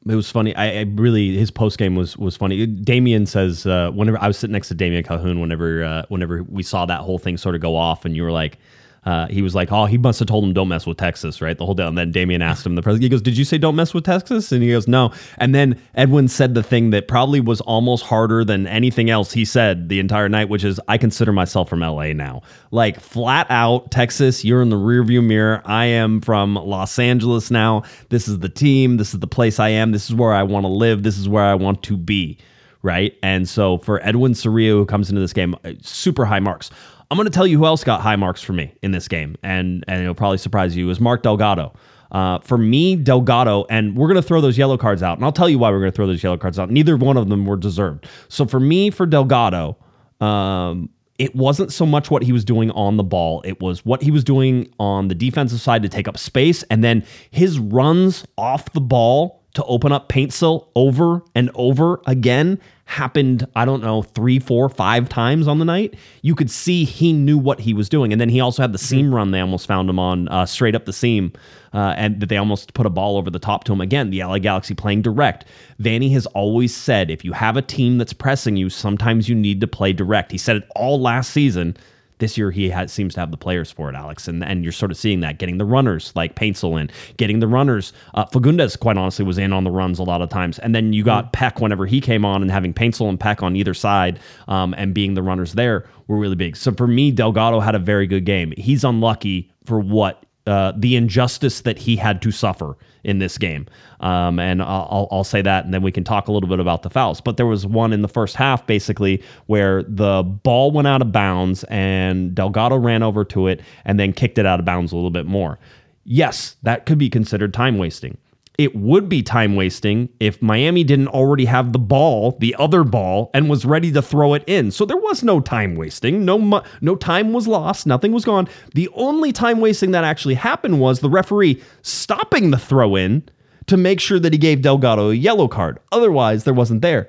it was funny. I, I really his post game was was funny. Damien says uh, whenever I was sitting next to Damien Calhoun, whenever uh, whenever we saw that whole thing sort of go off, and you were like. Uh, he was like, "Oh, he must have told him don't mess with Texas, right?" The whole day. And then Damien asked him, the president, he goes, "Did you say don't mess with Texas?" And he goes, "No." And then Edwin said the thing that probably was almost harder than anything else he said the entire night, which is, "I consider myself from LA now." Like flat out, Texas, you're in the rearview mirror. I am from Los Angeles now. This is the team. This is the place I am. This is where I want to live. This is where I want to be right? And so for Edwin Cerrillo, who comes into this game, uh, super high marks. I'm going to tell you who else got high marks for me in this game, and and it'll probably surprise you. Is Mark Delgado. Uh, for me, Delgado, and we're going to throw those yellow cards out, and I'll tell you why we're going to throw those yellow cards out. Neither one of them were deserved. So for me, for Delgado, um, it wasn't so much what he was doing on the ball, it was what he was doing on the defensive side to take up space, and then his runs off the ball to open up Paintsil over and over again happened, I don't know, three, four, five times on the night. You could see he knew what he was doing. And then he also had the seam run they almost found him on uh, straight up the seam, uh, and that they almost put a ball over the top to him. Again, the LA Galaxy playing direct. Vanney has always said if you have a team that's pressing you, sometimes you need to play direct. He said it all last season. This year he has, seems to have the players for it, Alex, and and you're sort of seeing that getting the runners like Paintsil in, getting the runners. Uh, Fagundes, quite honestly, was in on the runs a lot of times, and then you got Pec whenever he came on, and having Paintsil and Pec on either side, um, and being the runners there were really big. So for me, Delgado had a very good game. He's unlucky for what uh, the injustice that he had to suffer in this game. Um, and I'll, I'll- I'll say that, and then we can talk a little bit about the fouls. But there was one in the first half, basically, where the ball went out of bounds and Delgado ran over to it and then kicked it out of bounds a little bit more. Yes, that could be considered time wasting. It would be time wasting if Miami didn't already have the ball, the other ball, and was ready to throw it in. So there was no time wasting. No, mu- no time was lost. Nothing was gone. The only time wasting that actually happened was the referee stopping the throw in to make sure that he gave Delgado a yellow card. Otherwise, there wasn't there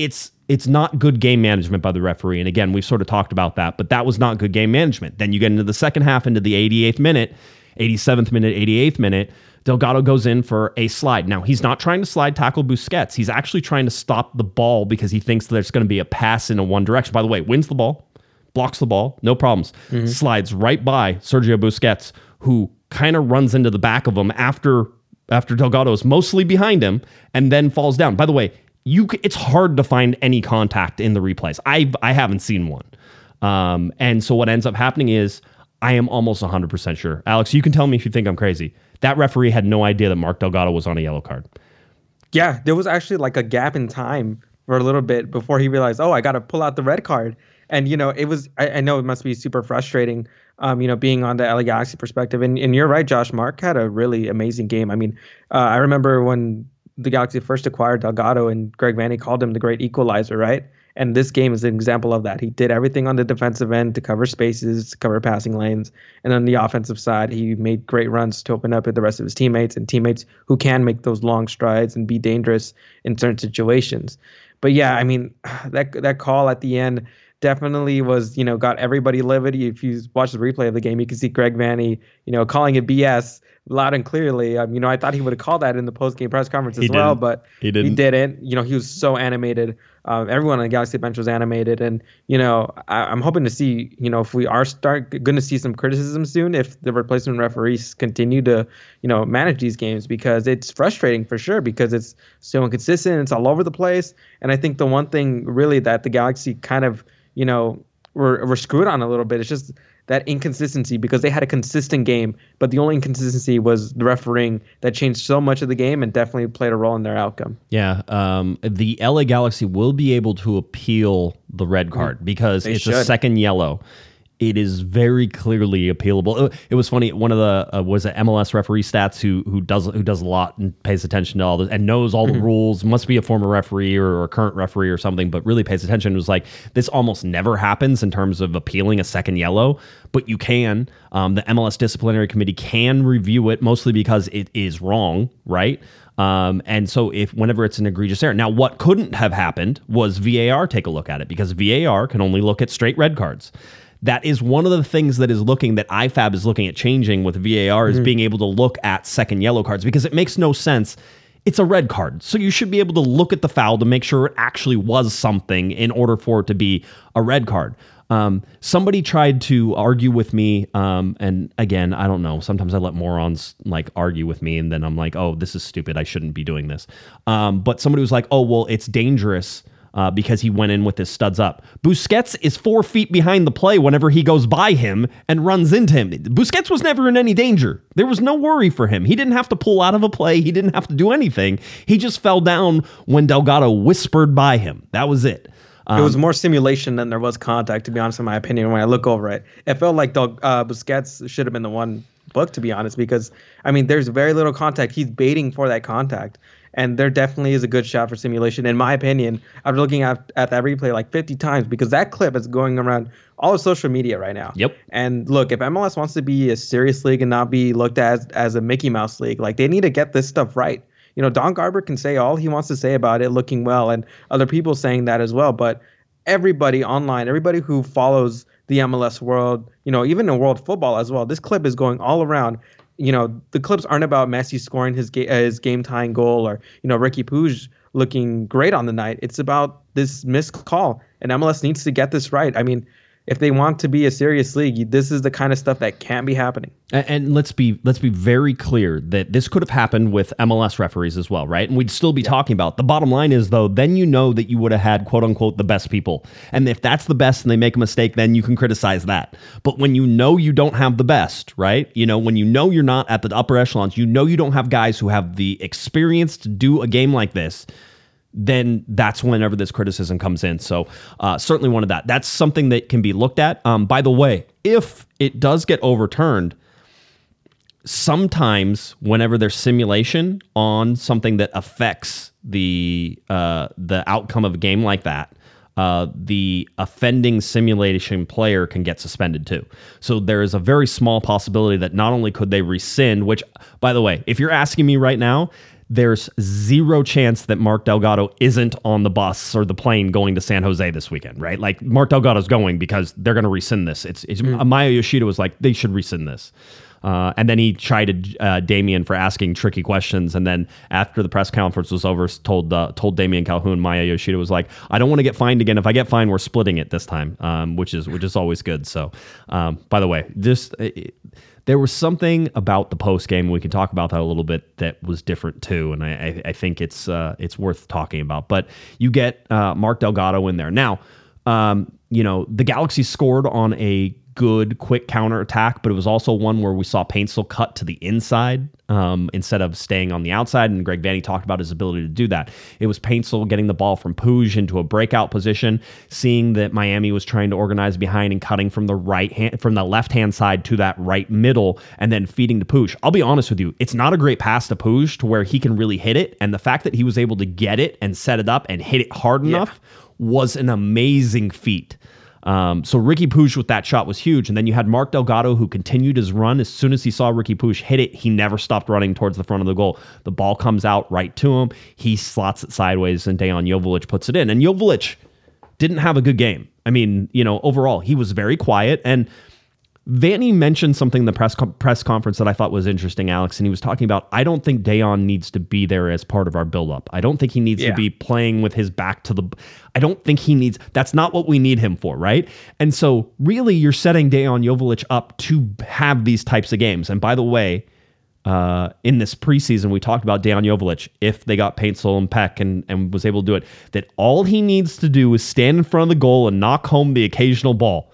it's it's not good game management by the referee. And again, we've sort of talked about that, but that was not good game management. Then you get into the second half, into the 88th minute, 87th minute, 88th minute. Delgado goes in for a slide. Now, he's not trying to slide tackle Busquets. He's actually trying to stop the ball because he thinks there's going to be a pass in a one direction. By the way, wins the ball, blocks the ball, no problems. Slides right by Sergio Busquets, who kind of runs into the back of him after after Delgado is mostly behind him and then falls down. By the way, you it's hard to find any contact in the replays. I I haven't seen one. Um, and so what ends up happening is I am almost 100% sure. Alex, you can tell me if you think I'm crazy. That referee had no idea that Mark Delgado was on a yellow card. Yeah, there was actually like a gap in time for a little bit before he realized, oh, I got to pull out the red card. And you know, it was. I, I know it must be super frustrating. Um, you know, being on the LA Galaxy perspective, and and you're right, Josh. Mark had a really amazing game. I mean, uh, I remember when the Galaxy first acquired Delgado, and Greg Vanney called him the great equalizer, right? And this game is an example of that. He did everything on the defensive end to cover spaces, to cover passing lanes, and on the offensive side, he made great runs to open up at the rest of his teammates and teammates who can make those long strides and be dangerous in certain situations. But yeah, I mean, that that call at the end definitely was, you know, got everybody livid. If you watch the replay of the game, you can see Greg Vanney, you know, calling it BS loud and clearly. Um, you know, I thought he would have called that in the post game press conference as He well, didn't. but He didn't. He didn't. You know, he was so animated. Um, everyone on the Galaxy bench was animated, and you know, I, I'm hoping to see, you know, if we are start going to see some criticism soon, if the replacement referees continue to, you know, manage these games because it's frustrating for sure because it's so inconsistent, it's all over the place, and I think the one thing really that the Galaxy kind of, you know, were were screwed on a little bit. It's just that inconsistency because they had a consistent game, but the only inconsistency was the refereeing that changed so much of the game and definitely played a role in their outcome. Yeah, um, the LA Galaxy will be able to appeal the red card because They it's a second yellow. It is very clearly appealable. It- was funny. One of the uh, was it MLS referee stats who who does who does a lot and pays attention to all this and knows all the rules. Must be a former referee or, or a current referee or something, but really pays attention. It was like this almost never happens in terms of appealing a second yellow, but you can. Um, the MLS disciplinary committee can review it mostly because it is wrong, right? Um, and so if whenever it's an egregious error. Now, what couldn't have happened was VAR take a look at it because VAR can only look at straight red cards. That is one of the things that is looking that IFAB is looking at changing with VAR is being able to look at second yellow cards because it makes no sense it's a red card. So you should be able to look at the foul to make sure it actually was something in order for it to be a red card. Um, somebody tried to argue with me, um, and again, I don't know. Sometimes I let morons like argue with me, and then I'm like, "Oh, this is stupid. I shouldn't be doing this." Um, but somebody was like, "Oh, well, it's dangerous." Uh, because he went in with his studs up. Busquets is four feet behind the play whenever he goes by him and runs into him. Busquets was never in any danger. There was no worry for him. He didn't have to pull out of a play. He didn't have to do anything. He just fell down when Delgado whispered by him. That was it. it was more simulation than there was contact, to be honest, in my opinion. When I look over it, it felt like Del, uh, Busquets should have been the one booked, to be honest, because I mean, there's very little contact. He's baiting for that contact, and there definitely is a good shot for simulation, in my opinion. After looking at, at that replay like 50 times, because that clip is going around all of social media right now. Yep. And look, if MLS wants to be a serious league and not be looked at as, as a Mickey Mouse league, like they need to get this stuff right. You know, Don Garber can say all he wants to say about it looking well, and other people saying that as well. But everybody online, everybody who follows the MLS world, you know, even in world football as well, this clip is going all around. You know, the clips aren't about Messi scoring his ga- his game tying goal or you know Ricky Puig looking great on the night. It's about this missed call, and MLS needs to get this right. I mean, if they want to be a serious league, this is the kind of stuff that can't be happening. And, and let's be let's be very clear that this could have happened with MLS referees as well, right? And we'd still be talking about. The bottom line is though, then you know that you would have had quote unquote the best people. And if that's the best and they make a mistake, then you can criticize that. But when you know you don't have the best, right? You know, when you know you're not at the upper echelons, you know you don't have guys who have the experience to do a game like this then that's whenever this criticism comes in. So uh, certainly one of that. That's something that can be looked at. Um, by the way, if it does get overturned, sometimes whenever there's simulation on something that affects the uh, the outcome of a game like that. Uh, the offending simulation player can get suspended too. So there is a very small possibility that not only could they rescind, which, by the way, if you're asking me right now, there's zero chance that Mark Delgado isn't on the bus or the plane going to San Jose this weekend, right? Like Mark Delgado's going because they're going to rescind this. It's, it's Maya Yoshida was like they should rescind this. Uh, and then he chided uh, Damien for asking tricky questions. And then after the press conference was over, told uh, told Damien Calhoun, Maya Yoshida was like, "I don't want to get fined again. If I get fined, we're splitting it this time," um, which is which is always good. So, um, by the way, just it, there was something about the post game. We can talk about that a little bit that was different too, and I, I, think it's uh, it's worth talking about. But you get uh, Mark Delgado in there now. Um, you know the Galaxy scored on a good quick counter attack, but it was also one where we saw Paintsil cut to the inside um, instead of staying on the outside. And Greg Vanny talked about his ability to do that. It was Paintsil getting the ball from Puig into a breakout position, seeing that Miami was trying to organize behind and cutting from the right hand, from the left hand side to that right middle, and then feeding to Puig. I'll be honest with you, it's not a great pass to Puig to where he can really hit it, and the fact that he was able to get it and set it up and hit it hard enough was an amazing feat. Um, so Ricky Puig with that shot was huge, and then you had Mark Delgado who continued his run. As soon as he saw Ricky Puig hit it, he never stopped running towards the front of the goal. The ball comes out right to him. He slots it sideways, and Dejan Joveljic puts it in. And Joveljic didn't have a good game. I mean, you know, overall he was very quiet and. Vanney mentioned something in the press com- press conference that I thought was interesting, Alex, and he was talking about I don't think Dejan needs to be there as part of our buildup. I don't think he needs to be playing with his back to the. I don't think he needs. That's not what we need him for, right? And so, really, you're setting Dejan Joveljic up to have these types of games. And by the way, uh, in this preseason, we talked about Dejan Joveljic. If they got Paintsil and Pec and, and was able to do it, that all he needs to do is stand in front of the goal and knock home the occasional ball.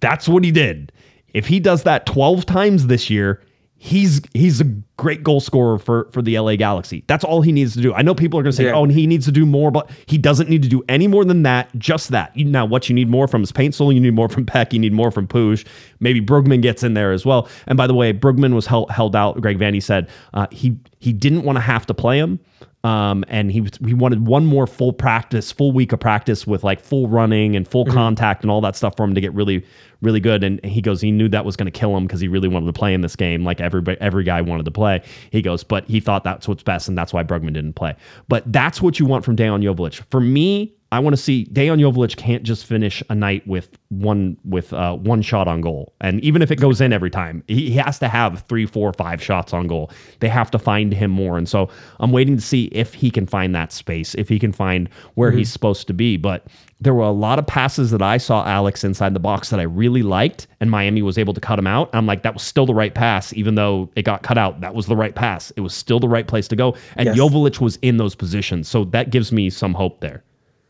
That's what he did. If he does that 12 times this year, he's he's a great goal scorer for for the LA Galaxy. That's all he needs to do. I know people are going to say, Yeah. "Oh, and he needs to do more," but he doesn't need to do any more than that. Just that. Now, what you need more from is Paintsil. You need more from Pec. You need more from Puig. Maybe Brugman gets in there as well. And by the way, Brugman was held, held out. Greg Vanney said uh, he he didn't want to have to play him. Um, and he he wanted one more full practice, full week of practice with like full running and full contact and all that stuff for him to get really, really good. And he goes, he knew that was going to kill him because he really wanted to play in this game, like every every guy wanted to play. He goes, but he thought that's what's best, and that's why Brugman didn't play. But that's what you want from Dejan Joveljic. For me, I want to see Dejan Joveljic can't just finish a night with one with uh, one shot on goal, and even if it goes in every time, he, he has to have three, four, five shots on goal. They have to find him more, and so I'm waiting to see if he can find that space, if he can find where he's supposed to be. But there were a lot of passes that I saw Alex inside the box that I really liked, and Miami was able to cut him out. I'm like, that was still the right pass, even though it got cut out. That was the right pass. It was still the right place to go, and Yes. Joveljic was in those positions, so that gives me some hope there.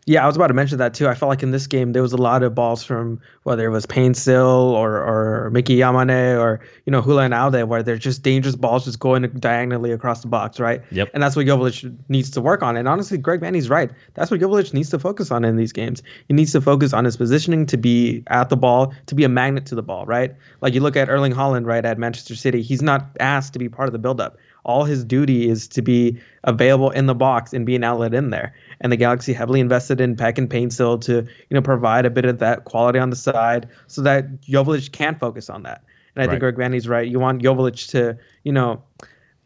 Yeah, I was about to mention that too. I felt like in this game there was a lot of balls from whether it was Paintsil or or Miki Yamane or you know Julian Aude where they're just dangerous balls just going diagonally across the box, right? Yep. And that's what Joveljic needs to work on. And honestly, Greg Vanney's right. That's what Joveljic needs to focus on in these games. He needs to focus on his positioning to be at the ball, to be a magnet to the ball, right? Like you look at Erling Haaland, right, at Manchester City, he's not asked to be part of the buildup. All his duty is to be available in the box and be an outlet in there. And the Galaxy heavily invested in Pec and Paintsil to, you know, provide a bit of that quality on the side so that Joveljic can focus on that. And I Right. think Greg Vanney's right. You want Joveljic to, you know,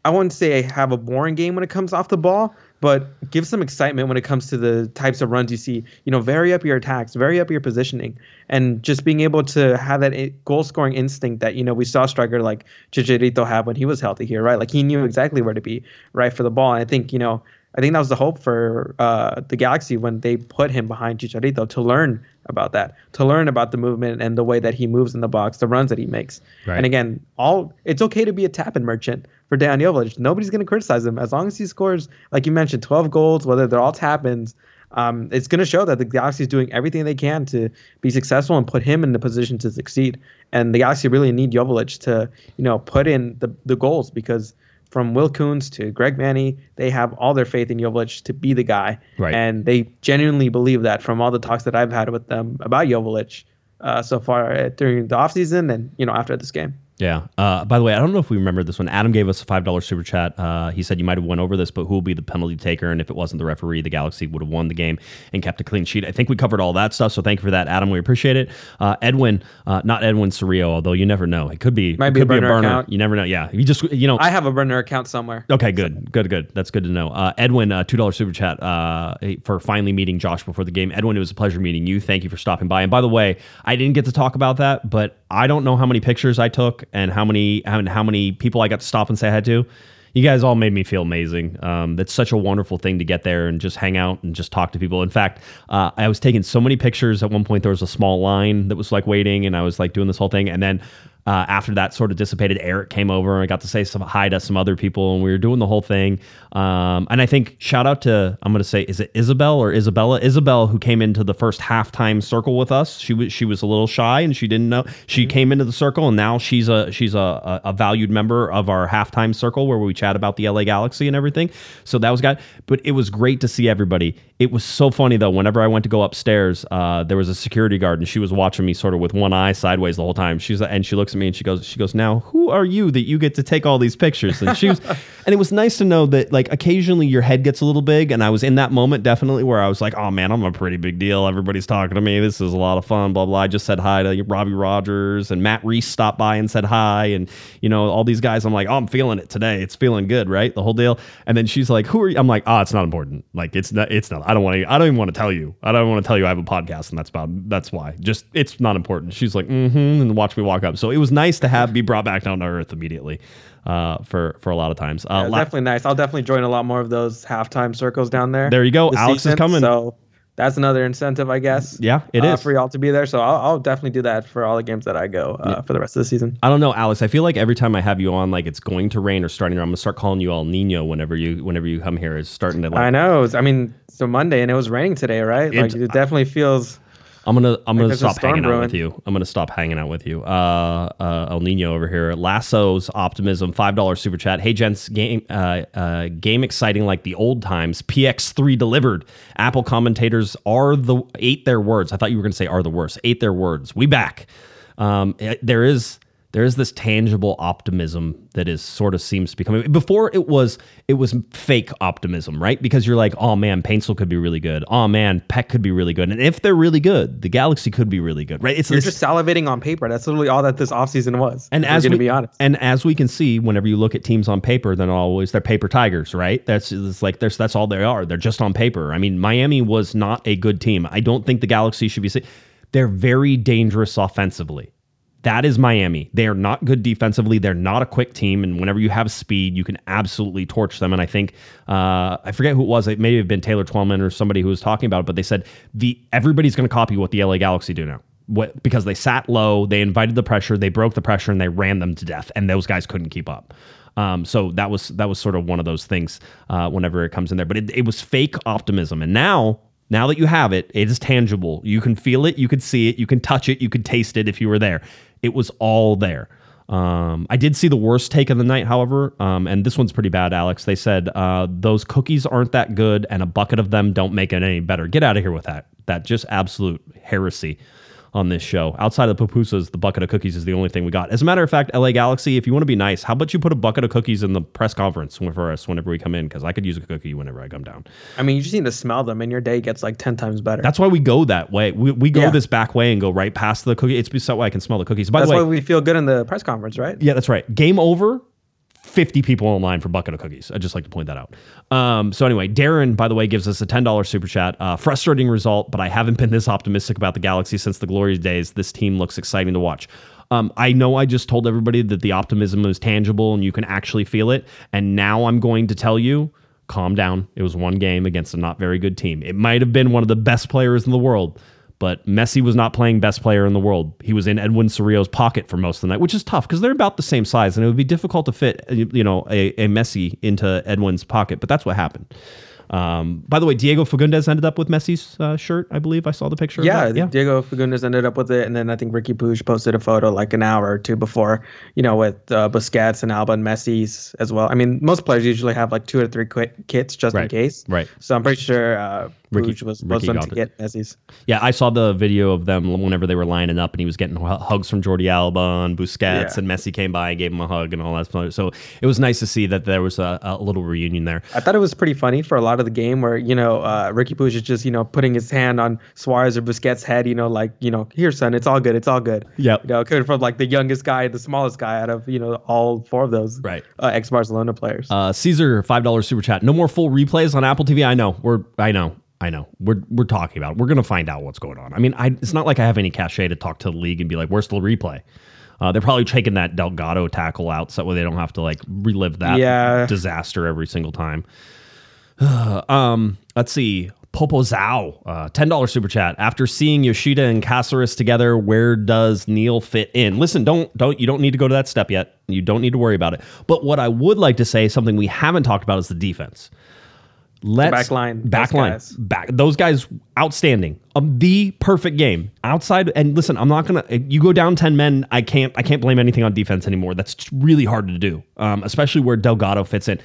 I wouldn't say have a boring game when it comes off the ball, but give some excitement when it comes to the types of runs you see. You know, vary up your attacks, vary up your positioning, and just being able to have that goal scoring instinct that you know we saw striker like Chicharito have when he was healthy here, right? Like he knew exactly where to be right for the ball. And I think you know. I think that was the hope for uh, the Galaxy when they put him behind Chicharito to learn about that, to learn about the movement and the way that he moves in the box, the runs that he makes. Right. And again, all it's okay to be a tap-in merchant for Dejan Joveljic. Nobody's going to criticize him as long as he scores, like you mentioned, 12 goals, whether they're all tap-ins. Um, it's going to show that the Galaxy is doing everything they can to be successful and put him in the position to succeed. And the Galaxy really need Joveljic to, you know, put in the, the goals because from Will Kuntz to Greg Vanney, they have all their faith in Joveljic to be the guy. Right. And they genuinely believe that from all the talks that I've had with them about Joveljic uh, so far uh, during the offseason and, you know, after this game. Yeah. Uh, by the way, I don't know if we remember this one. Adam gave us a five dollar super chat. Uh, he said you might have went over this, but who will be the penalty taker? And if it wasn't the referee, the Galaxy would have won the game and kept a clean sheet. I think we covered all that stuff. So thank you for that, Adam. We appreciate it. Uh, Edwin, uh, not Edwin Cerrillo, although you never know. It could be. Might be a could burner account. You never know. Yeah. You just you know. I have a burner account somewhere. Okay, good, good, good. That's good to know. Uh, Edwin, uh, two dollar super chat uh, for finally meeting Josh before the game. Edwin, it was a pleasure meeting you. Thank you for stopping by. And by the way, I didn't get to talk about that, but I don't know how many pictures I took and how many and how many people I got to stop and say hi to. You guys all made me feel amazing. Um, that's such a wonderful thing to get there and just hang out and just talk to people. In fact, uh, I was taking so many pictures. At one point, there was a small line that was like waiting, and I was like doing this whole thing. And then uh, after that sort of dissipated, Eric came over and I got to say some hi to some other people, and we were doing the whole thing. Um, and I think shout out to I'm going to say is it Isabel or Isabella Isabel who came into the first halftime circle with us. She was she was a little shy and she didn't know she came into the circle, and now she's a she's a, a, a valued member of our halftime circle where we chat about the LA Galaxy and everything. So that was good, but it was great to see everybody. It was so funny though. Whenever I went to go upstairs, uh, there was a security guard and she was watching me sort of with one eye sideways the whole time. She's and she looks at me and she goes, she goes, now who are you that you get to take all these pictures? And she was, and it was nice to know that like occasionally your head gets a little big, and I was in that moment definitely where I was like, oh man, I'm a pretty big deal. Everybody's talking to me. This is a lot of fun. Blah blah. I just said hi to Robbie Rogers and Matt Reis stopped by and said hi, and you know all these guys. I'm like, oh, I'm feeling it today. It's feeling good, right? The whole deal. And then she's like, who are you? I'm like, oh, it's not important. Like it's not. It's not. I don't want to. I don't even want to tell you. I don't want to tell you I have a podcast, and that's about. That's why. Just it's not important. She's like, mm-hmm, and watch me walk up. So it was nice to have be brought back down to earth immediately. Uh, for for a lot of times. Uh, Yeah, la- definitely nice. I'll definitely join a lot more of those halftime circles down there. There you go. Alex is coming. So that's another incentive, I guess. Yeah, it uh, is. for y'all to be there. So I'll, I'll definitely do that for all the games that I go uh, for the rest of the season. I don't know, Alex. I feel like every time I have you on, like it's going to rain or starting. I'm gonna start calling you El Nino whenever you whenever you come here. It's starting to. Like, I know. I mean, so Monday and it was raining today, right? Like it definitely feels. I'm gonna I'm gonna stop hanging out with you. I'm gonna stop hanging out with you. Uh, uh, El Nino over here. Lasso's optimism. Five dollars super chat. Hey gents, game uh, uh, game exciting like the old times. PX3 delivered. Apple commentators are the ate their words. I thought you were gonna say are the worst. Ate their words. We back. Um, it- there is there is this tangible optimism that is sort of seems to be coming. Before it was it was fake optimism, right? Because you're like, oh man, Paintsil could be really good. Oh man, Pec could be really good. And if they're really good, the Galaxy could be really good, right? It's You're this- just salivating on paper. That's literally all that this offseason was. and as we, be honest. and as we can see, whenever you look at teams on paper, then always they're paper tigers, right? That's it's like there's that's all they are. They're just on paper. I mean, Miami was not a good team. I don't think the Galaxy should be. They're very dangerous offensively. That is Miami. They are not good defensively. They're not a quick team, and whenever you have speed, you can absolutely torch them. And I think uh, I forget who it was. It may have been Taylor Twellman or somebody who was talking about it, but they said the everybody's going to copy what the LA Galaxy do now. What, because they sat low, they invited the pressure, they broke the pressure, and they ran them to death, and those guys couldn't keep up. Um, so that was that was sort of one of those things uh, whenever it comes in there. But it, it was fake optimism, and now now that you have it, it is tangible. You can feel it, you could see it, you can touch it, you could taste it if you were there. It was all there. Um, I did see the worst take of the night, however, um, and this one's pretty bad, Alex. They said uh, those cookies aren't that good, and a bucket of them don't make it any better. Get out of here with that. That just absolute heresy on this show. Outside of the pupusas, the bucket of cookies is the only thing we got. As a matter of fact, LA Galaxy, if you want to be nice, how about you put a bucket of cookies in the press conference for us whenever we come in? Because I could use a cookie whenever I come down. I mean, you just need to smell them, and your day gets like ten times better. That's why we go that way. We, we go Yeah. this back way and go right past the cookie. It's so I can smell the cookies. By That's the way, why we feel good in the press conference, right? yeah, that's right. Game over. 50 people online for bucket of cookies. I'd just like to point that out. Um, so anyway, Darren, by the way, gives us a $10 super chat. Uh, frustrating result, but I haven't been this optimistic about the Galaxy since the glory days. This team looks exciting to watch. Um, I know I just told everybody that the optimism is tangible and you can actually feel it. And now I'm going to tell you, calm down. It was one game against a not very good team. It might have been one of the best players in the world, but Messi was not playing best player in the world. He was in Edwin Cerrillo's pocket for most of the night, which is tough because they're about the same size, and it would be difficult to fit, uh, you know, a, a Messi into Edwin's pocket. But that's what happened. Um, by the way, Diego Fagundes ended up with Messi's uh, shirt. I believe I saw the picture. of Yeah. Diego Fagundes ended up with it, and then I think Ricky Puig posted a photo like an hour or two before, you know, with uh, Busquets and Alba and Messi's as well. I mean, most players usually have like two or three kits just in case. right. So I'm pretty sure uh, Ricky- Puig was Ricky was them to it. get Messi's. Yeah, I saw the video of them whenever they were lining up, and he was getting hugs from Jordi Alba and Busquets, Yeah. and Messi came by and gave him a hug and all that stuff. So it was nice to see that there was a, a little reunion there. I thought it was pretty funny for a lot of the game where, you know, uh, Ricky Puig is just, you know, putting his hand on Suarez or Busquets' head, you know, like, you know, here, son, it's all good. It's all good. Yeah, You know, coming from like the youngest guy, the smallest guy out of, you know, all four of those Right. uh, ex Barcelona players. Uh, Caesar, five dollars super chat. No more full replays on Apple TV. I know. We're. I know. I know. We're we're talking about. It. We're gonna find out what's going on. I mean, I, it's not like I have any cachet to talk to the league and be like, "Where's the replay?" Uh, they're probably taking that Delgado tackle out so that way they don't have to like relive that Yeah. disaster every single time. um, let's see. Popo Zhao, uh, ten dollars super chat. After seeing Yoshida and Caceres together, where does Neal fit in? Listen, don't don't you don't need to go to that step yet. You don't need to worry about it. But what I would like to say, something we haven't talked about, is the defense. Let's back line, those back line, guys. back those guys, outstanding. Um, the perfect game outside. And listen, I'm not gonna. You go down ten men. I can't. I can't blame anything on defense anymore. That's really hard to do, um, especially where Delgado fits in.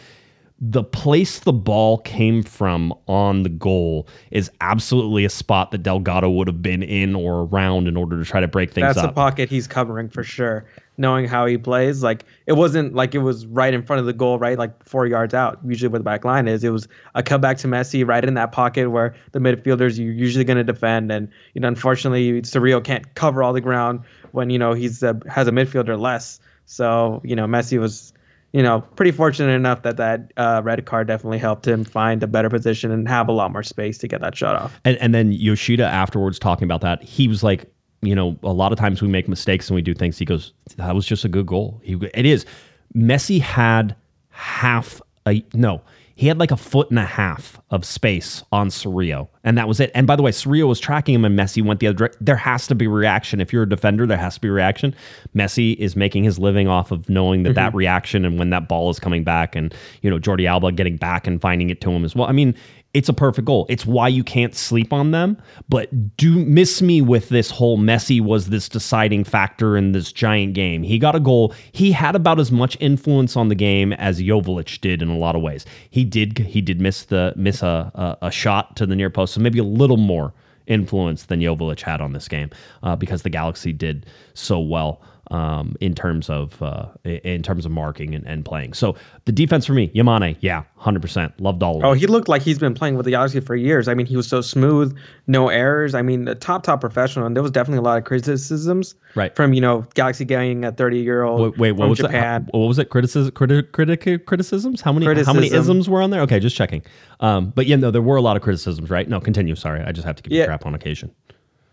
The place the ball came from on the goal is absolutely a spot that Delgado would have been in or around in order to try to break things That's up. the pocket he's covering for sure. Knowing how he plays, like it wasn't like it was right in front of the goal, right, like four yards out. Usually, where the back line is, it was a cutback to Messi right in that pocket where the midfielders you're usually going to defend, and you know, unfortunately, Cerrillo can't cover all the ground when you know he's uh, has a midfielder less. So you know, Messi was you know pretty fortunate enough that that uh, red card definitely helped him find a better position and have a lot more space to get that shot off. And, and then Yoshida afterwards talking about that, he was like, you know, a lot of times we make mistakes and we do things. He goes, that was just a good goal. He, it is. Messi had half a no. He had like a foot and a half of space on Cerrillo, and that was it. And by the way, Cerrillo was tracking him, and Messi went the other direction. There has to be reaction. If you're a defender, there has to be reaction. Messi is making his living off of knowing that that mm-hmm. reaction and when that ball is coming back, and you know Jordi Alba getting back and finding it to him as well. I mean, it's a perfect goal. It's why you can't sleep on them. But do miss me with this whole Messi was this deciding factor in this giant game. He got a goal. He had about as much influence on the game as Jovic did in a lot of ways. He did he did miss the miss a a, a shot to the near post, so maybe a little more influence than Jovic had on this game uh, because the Galaxy did so well. Um, in terms of uh, in terms of marking and, and playing. So the defense for me, Yamane, yeah, hundred percent, loved all of Oh, he looked like he's been playing with the Galaxy for years. I mean, he was so smooth, no errors. I mean, the top top professional, and there was definitely a lot of criticisms, Right. From you know, Galaxy getting a thirty year old Wait, wait, what was Japan. that? What was it? Criticism, criti- criti- criticisms? How many? How many isms were on there? Okay, just checking. Um, but yeah, no, there were a lot of criticisms, right? No, continue. Sorry, I just have to give you crap on occasion.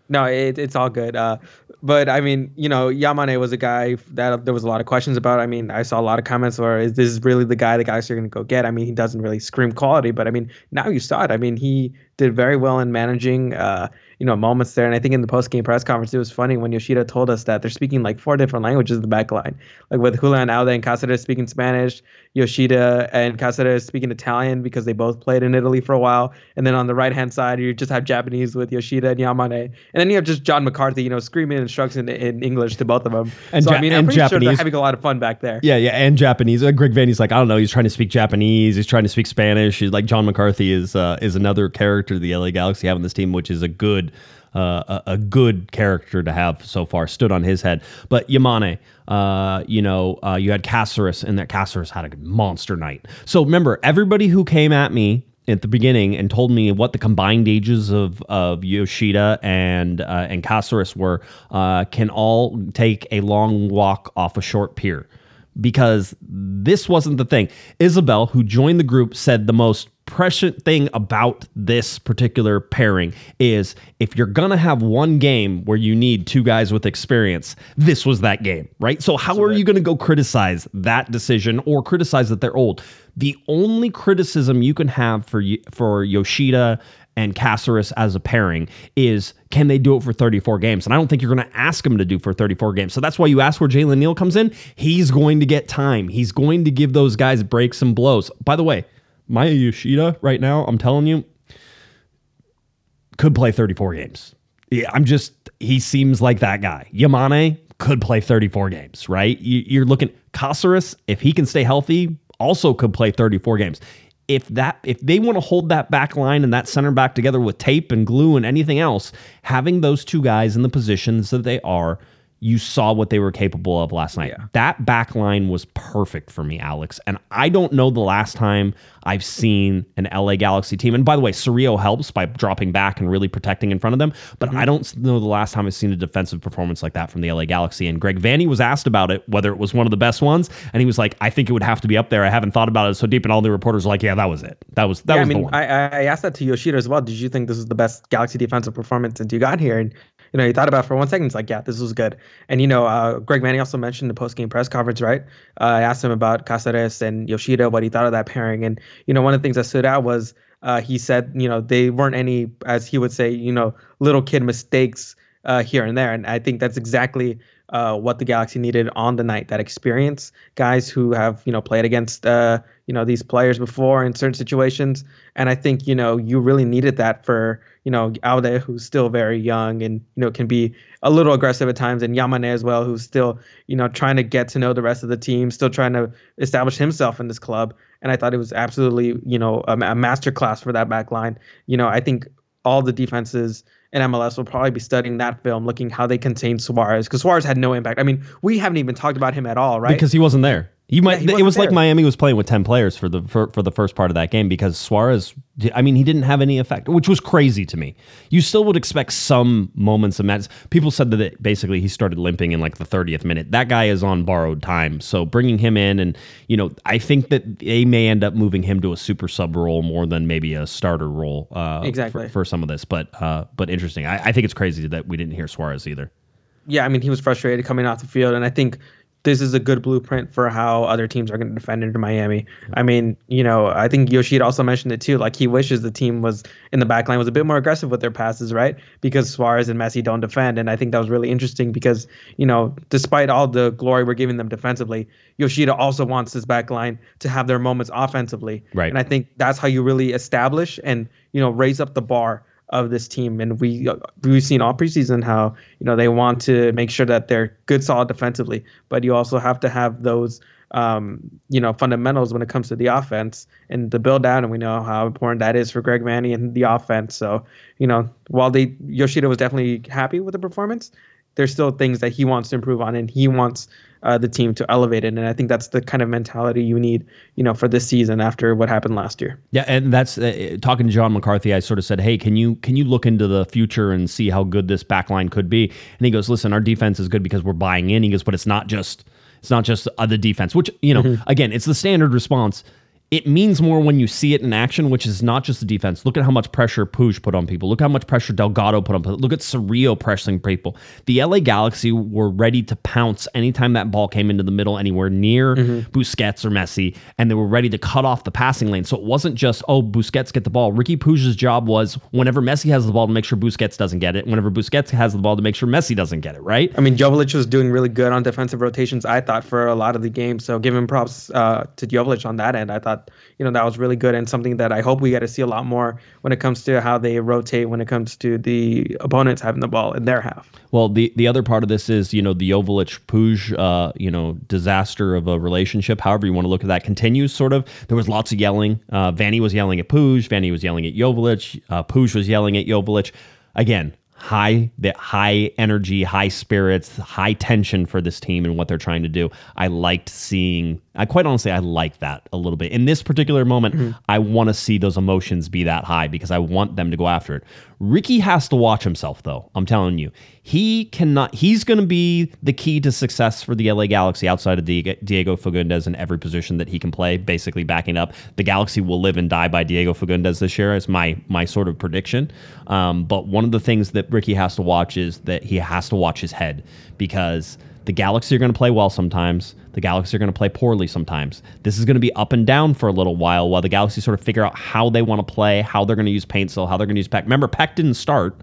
No, it, it's all good. Uh, but I mean, you know, Yamane was a guy that there was a lot of questions about. I mean, I saw a lot of comments where is this really the guy the guys are going to go get? I mean, he doesn't really scream quality, but I mean, now you saw it. I mean, he did very well in managing, uh, you know, moments there. And I think in the post game press conference, it was funny when Yoshida told us that they're speaking like four different languages in the back line, like with Julian Aude and Cáceres speaking Spanish, Yoshida and Cáceres speaking Italian because they both played in Italy for a while. And then on the right hand side, you just have Japanese with Yoshida and Yamane. And then you have just John McCarthy, you know, screaming instructions in, in English to both of them. And so, Ja- I mean, I'm and pretty sure they're Japanese. having a lot of fun back there. Yeah, yeah, and Japanese. Uh, Greg Vanney's like, I don't know, he's trying to speak Japanese, he's trying to speak Spanish. He's like John McCarthy is uh, is another character the LA Galaxy have in this team, which is a good uh, a, a good character to have so far. Stood on his head, but Yamane, uh, you know, uh, you had Caceres, and that Caceres had a monster night. So remember, everybody who came at me at the beginning and told me what the combined ages of of Yoshida and uh, and Caceres were uh, can all take a long walk off a short pier because this wasn't the thing. Isabel, who joined the group, said the most prescient thing about this particular pairing is if you're going to have one game where you need two guys with experience, this was that game, right? So, how are you going to go criticize that decision or criticize that they're old? The only criticism you can have for for Yoshida and Caceres as a pairing is can they do it for 34 games? And I don't think you're going to ask him to do for 34 games. So that's why you ask where Jalen Neal comes in. He's going to get time. He's going to give those guys breaks and blows. By the way, Maya Yoshida right now, I'm telling you, could play 34 games. Yeah, I'm just he seems like that guy. Yamane could play 34 games, right? You, you're looking Caceres if he can stay healthy, also could play 34 games. If that if they want to hold that back line and that center back together with tape and glue and anything else, having those two guys in the positions that they are, you saw what they were capable of last night. That back line was perfect for me, Alex. And I don't know the last time I've seen an LA Galaxy team. And by the way, Cerrillo helps by dropping back and really protecting in front of them. But mm-hmm. I don't know the last time I've seen a defensive performance like that from the LA Galaxy. And Greg Vanney was asked about it, whether it was one of the best ones. And he was like, I think it would have to be up there. I haven't thought about it so deep. And all the reporters were like, yeah, that was it. That was that yeah, I was the mean, one. I, I asked that to Yoshida as well. Did you think this was the best Galaxy defensive performance since you got here? And you know, he thought about it for one second. He's like, yeah, this was good. And you know, uh, Greg Vanney also mentioned the post game press conference, right? Uh, I asked him about Caceres and Yoshida, what he thought of that pairing. And you know, one of the things that stood out was uh, he said, you know, they weren't any, as he would say, you know, little kid mistakes uh, here and there. And I think that's exactly uh, what the Galaxy needed on the night. That experience, guys who have you know played against uh, you know these players before in certain situations. And I think you know you really needed that for you know Aude, who's still very young and you know can be a little aggressive at times, and Yamane as well, who's still you know trying to get to know the rest of the team, still trying to establish himself in this club. And I thought it was absolutely you know a, a master class for that back line. You know I think all the defenses in MLS will probably be studying that film, looking how they contained Suarez because Suarez had no impact. I mean, we haven't even talked about him at all, right? because he wasn't there. You might. he it was like. Miami was playing with ten players for the for, for the first part of that game because Suarez. I mean, he didn't have any effect, which was crazy to me. You still would expect some moments of madness. People said that it, basically he started limping in like the thirtieth minute. That guy is on borrowed time, so bringing him in and you know, I think that they may end up moving him to a super sub role more than maybe a starter role. Uh, Exactly. for, for some of this, but uh, but interesting. I, I think it's crazy that we didn't hear Suarez either. yeah, I mean, he was frustrated coming off the field, and I think this is a good blueprint for how other teams are going to defend into Miami. I mean, you know, I think Yoshida also mentioned it too. Like he wishes the team was in the back line was a bit more aggressive with their passes, right? Because Suarez and Messi don't defend, and I think that was really interesting because you know, despite all the glory we're giving them defensively, Yoshida also wants this back line to have their moments offensively, Right. And I think that's how you really establish and you know raise up the bar of this team. And we we've seen all preseason how you know they want to make sure that they're good, solid defensively, but you also have to have those um, you know fundamentals when it comes to the offense and the build out. And we know how important that is for Greg Vanney and the offense. So you know while they Yoshida was definitely happy with the performance. there's still things that he wants to improve on, and he wants uh, the team to elevate it. And I think that's the kind of mentality you need, you know, for this season after what happened last year. Yeah, and that's uh, talking to John McCarthy. I sort of said, "Hey, can you can you look into the future and see how good this back line could be?" And he goes, "Listen, our defense is good because we're buying in." He goes, "But it's not just it's not just uh, the defense, which you know, again, it's the standard response." It means more when you see it in action, which is not just the defense. Look at how much pressure Puig put on people. Look how much pressure Delgado put on people. Look at Cerrillo pressing people. The LA Galaxy were ready to pounce anytime that ball came into the middle, anywhere near Busquets or Messi, and they were ready to cut off the passing lane. So it wasn't just, oh, Busquets get the ball. Ricky Puig's job was whenever Messi has the ball to make sure Busquets doesn't get it, whenever Busquets has the ball to make sure Messi doesn't get it, right? I mean, Jovic was doing really good on defensive rotations, I thought, for a lot of the game. So giving props uh, to Jovic on that end, I thought, you know, that was really good and something that I hope we get to see a lot more when it comes to how they rotate when it comes to the opponents having the ball in their half. Well, the the other part of this is you know the Jovic Puig uh, you know disaster of a relationship. However you want to look at that continues. Sort of. There was lots of yelling. Uh, Vanney was yelling at Puig. Vanney was yelling at Jovic. Uh, Puig was yelling at Jovic. Again, high that high energy, high spirits, high tension for this team and what they're trying to do. I liked seeing. I quite honestly, I like that a little bit. In this particular moment, I want to see those emotions be that high because I want them to go after it. Ricky has to watch himself, though. I'm telling you, he cannot. He's going to be the key to success for the LA Galaxy outside of Diego Diego Fagundes in every position that he can play. Basically, backing up, the Galaxy will live and die by Diego Fagundes this year. Is my my sort of prediction. Um, but one of the things that Ricky has to watch is that he has to watch his head because the Galaxy are going to play well sometimes. The Galaxy are going to play poorly sometimes. This is going to be up and down for a little while while the Galaxy sort of figure out how they want to play, how they're going to use Paint Paintsil, how they're going to use Pec. Remember, Pec didn't start,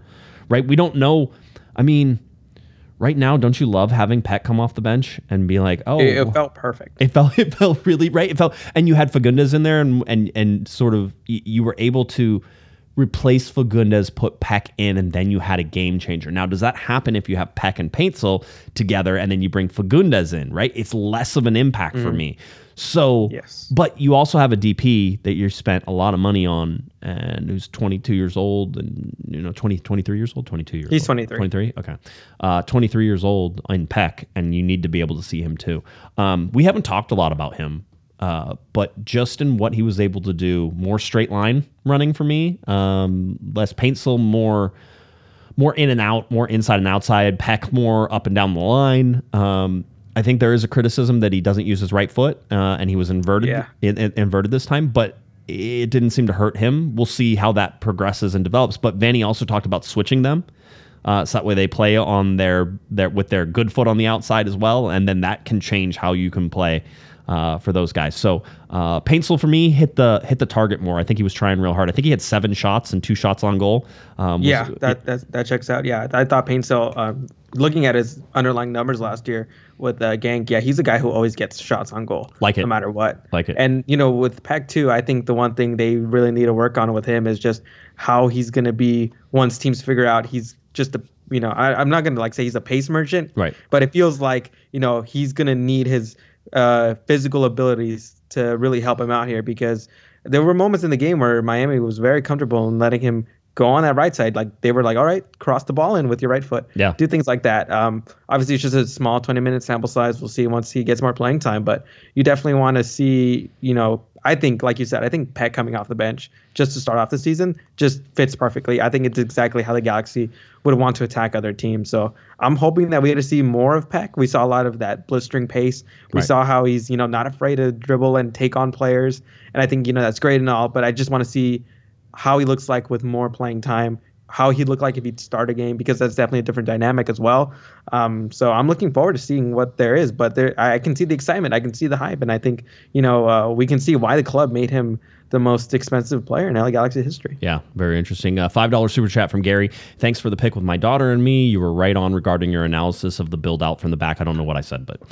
right? We don't know. I mean, right now, don't you love having Pec come off the bench and be like, oh, It, it felt perfect. it felt it felt really right. It felt, and you had Fagundes in there, and and and sort of y- you were able to replace Fagundes, put Pec in, and then you had a game changer. Now, does that happen if you have Pec and Paintsil together, and then you bring Fagundes in? Right, it's less of an impact for me. So, Yes. but you also have a DP that you spent a lot of money on, and who's 22 years old, and you know 20, 23 years old, 22 years. He's old. 23. 23. Okay, uh, 23 years old in Pec, and you need to be able to see him too. Um, we haven't talked a lot about him, uh, but just in what he was able to do, more straight line running for me, um, less Paintsil, more more in and out, more inside and outside. Pec more up and down the line. Um, I think there is a criticism that he doesn't use his right foot, uh, and he was inverted Yeah. in, in- inverted this time, but it didn't seem to hurt him. We'll see how that progresses and develops. But Vanney also talked about switching them. Uh, so that way they play on their their with their good foot on the outside as well, and then that can change how you can play uh, for those guys. So uh, Paintsil for me hit the hit the target more. I think he was trying real hard. I think he had seven shots and two shots on goal. Um, was- Yeah, that that, that checks out. Yeah, I thought Paintsil, um, looking at his underlying numbers last year with uh, Genk, yeah, he's a guy who always gets shots on goal, Like it. no matter what. Like it. And you know, with Pec too, I think the one thing they really need to work on with him is just how he's going to be once teams figure out he's just a you know I, I'm not going to like say he's a pace merchant, Right. But it feels like you know he's going to need his uh, physical abilities to really help him out here because there were moments in the game where Miami was very comfortable in letting him go on that right side. Like they were like, all right, cross the ball in with your right foot. Yeah. Do things like that. Um, obviously, it's just a small 20 minute sample size. We'll see once he gets more playing time. But you definitely want to see, you know, I think, like you said, I think Pec coming off the bench just to start off the season just fits perfectly. I think it's exactly how the Galaxy would want to attack other teams. So I'm hoping that we get to see more of Pec. We saw a lot of that blistering pace. We Right. saw how he's, you know, not afraid to dribble and take on players. And I think, you know, that's great and all, but I just want to see how he looks like with more playing time, how he'd look like if he'd start a game, because that's definitely a different dynamic as well. Um, so I'm looking forward to seeing what there is, but there, I can see the excitement, I can see the hype, and I think, you know, uh, we can see why the club made him the most expensive player in LA Galaxy history. Yeah, very interesting. Uh, Five dollar super chat from Gary. Thanks for the pick with my daughter and me. You were right on regarding your analysis of the build out from the back. I don't know what I said, but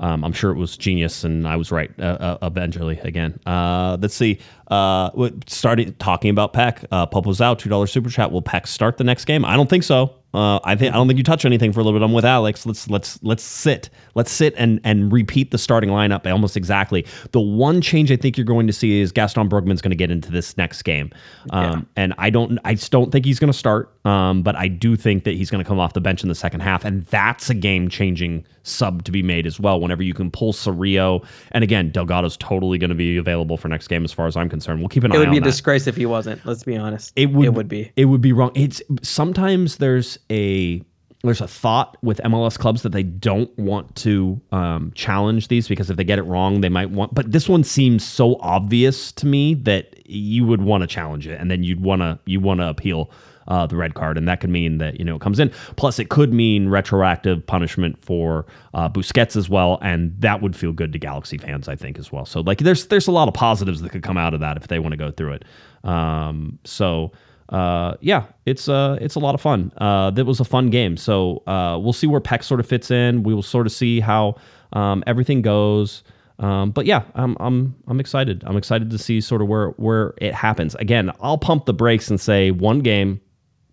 um, I'm sure it was genius, and I was right uh, uh, eventually. Again, uh, let's see. Uh, started talking about Pec. Uh, Popo's out. Two dollar super chat. Will Pec start the next game? I don't think so. Uh, I think I don't think you touch anything for a little bit. I'm with Alex. Let's let's let's sit. Let's sit and and repeat the starting lineup almost exactly. The one change I think you're going to see is Gaston Brugman's going to get into this next game, um, and I don't I just don't think he's going to start. Um, but I do think that he's going to come off the bench in the second half, and that's a game changing sub to be made as well. Whenever you can pull Cerrillo, and again Delgado's totally going to be available for next game as far as I'm concerned. We'll keep an eye It eye would on be a disgrace if he wasn't. Let's be honest. It would. It would be. It would be wrong. It's sometimes there's a there's a thought with MLS clubs that they don't want to um, challenge these because if they get it wrong, they might want. But this one seems so obvious to me that you would want to challenge it, and then you'd want to you want to appeal. Uh, the red card, and that could mean that you know it comes in. Plus, it could mean retroactive punishment for uh, Busquets as well, and that would feel good to Galaxy fans, I think, as well. So, like, there's there's a lot of positives that could come out of that if they want to go through it. Um, so, uh, yeah, it's uh, it's a lot of fun. Uh, that was a fun game. So uh, we'll see where Pec sort of fits in. We will sort of see how um, everything goes. Um, but yeah, I'm I'm I'm excited. I'm excited to see sort of where where it happens. Again, I'll pump the brakes and say one game,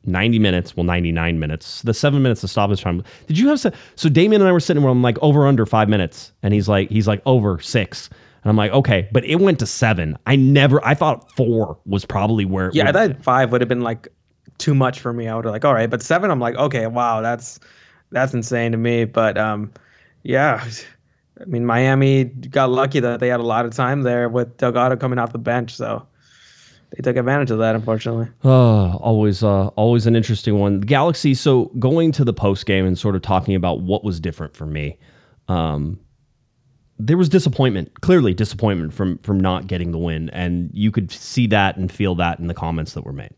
90 minutes, well 99 minutes. The 7 minutes of stoppage time. Did you have se- so Damien and I were sitting where I'm like over under 5 minutes and he's like he's like over 6. And I'm like, "Okay, but it went to 7. I never I thought 4 was probably where it Yeah, I thought five would have been like too much for me. I would have like, all right, but seven, I'm like, okay, wow, that's that's insane to me. But um, yeah, I mean, Miami got lucky that they had a lot of time there with Delgado coming off the bench, so they took advantage of that, unfortunately. Oh, always, uh, always an interesting one. The Galaxy. So going to the post game and sort of talking about what was different for me. Um, there was disappointment, clearly disappointment from from not getting the win, and you could see that and feel that in the comments that were made.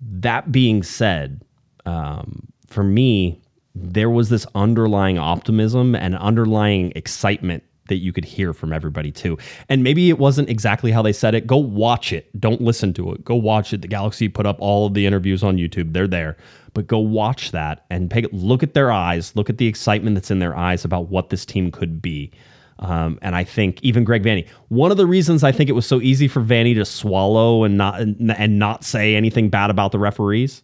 That being said, um, for me, there was this underlying optimism and underlying excitement that you could hear from everybody too. And maybe it wasn't exactly how they said it. Go watch it. Don't listen to it. Go watch it. The Galaxy put up all of the interviews on YouTube. They're there. But go watch that and look at their eyes. Look at the excitement that's in their eyes about what this team could be. Um, and I think even Greg Vanney, one of the reasons I think it was so easy for Vanney to swallow and not and not say anything bad about the referees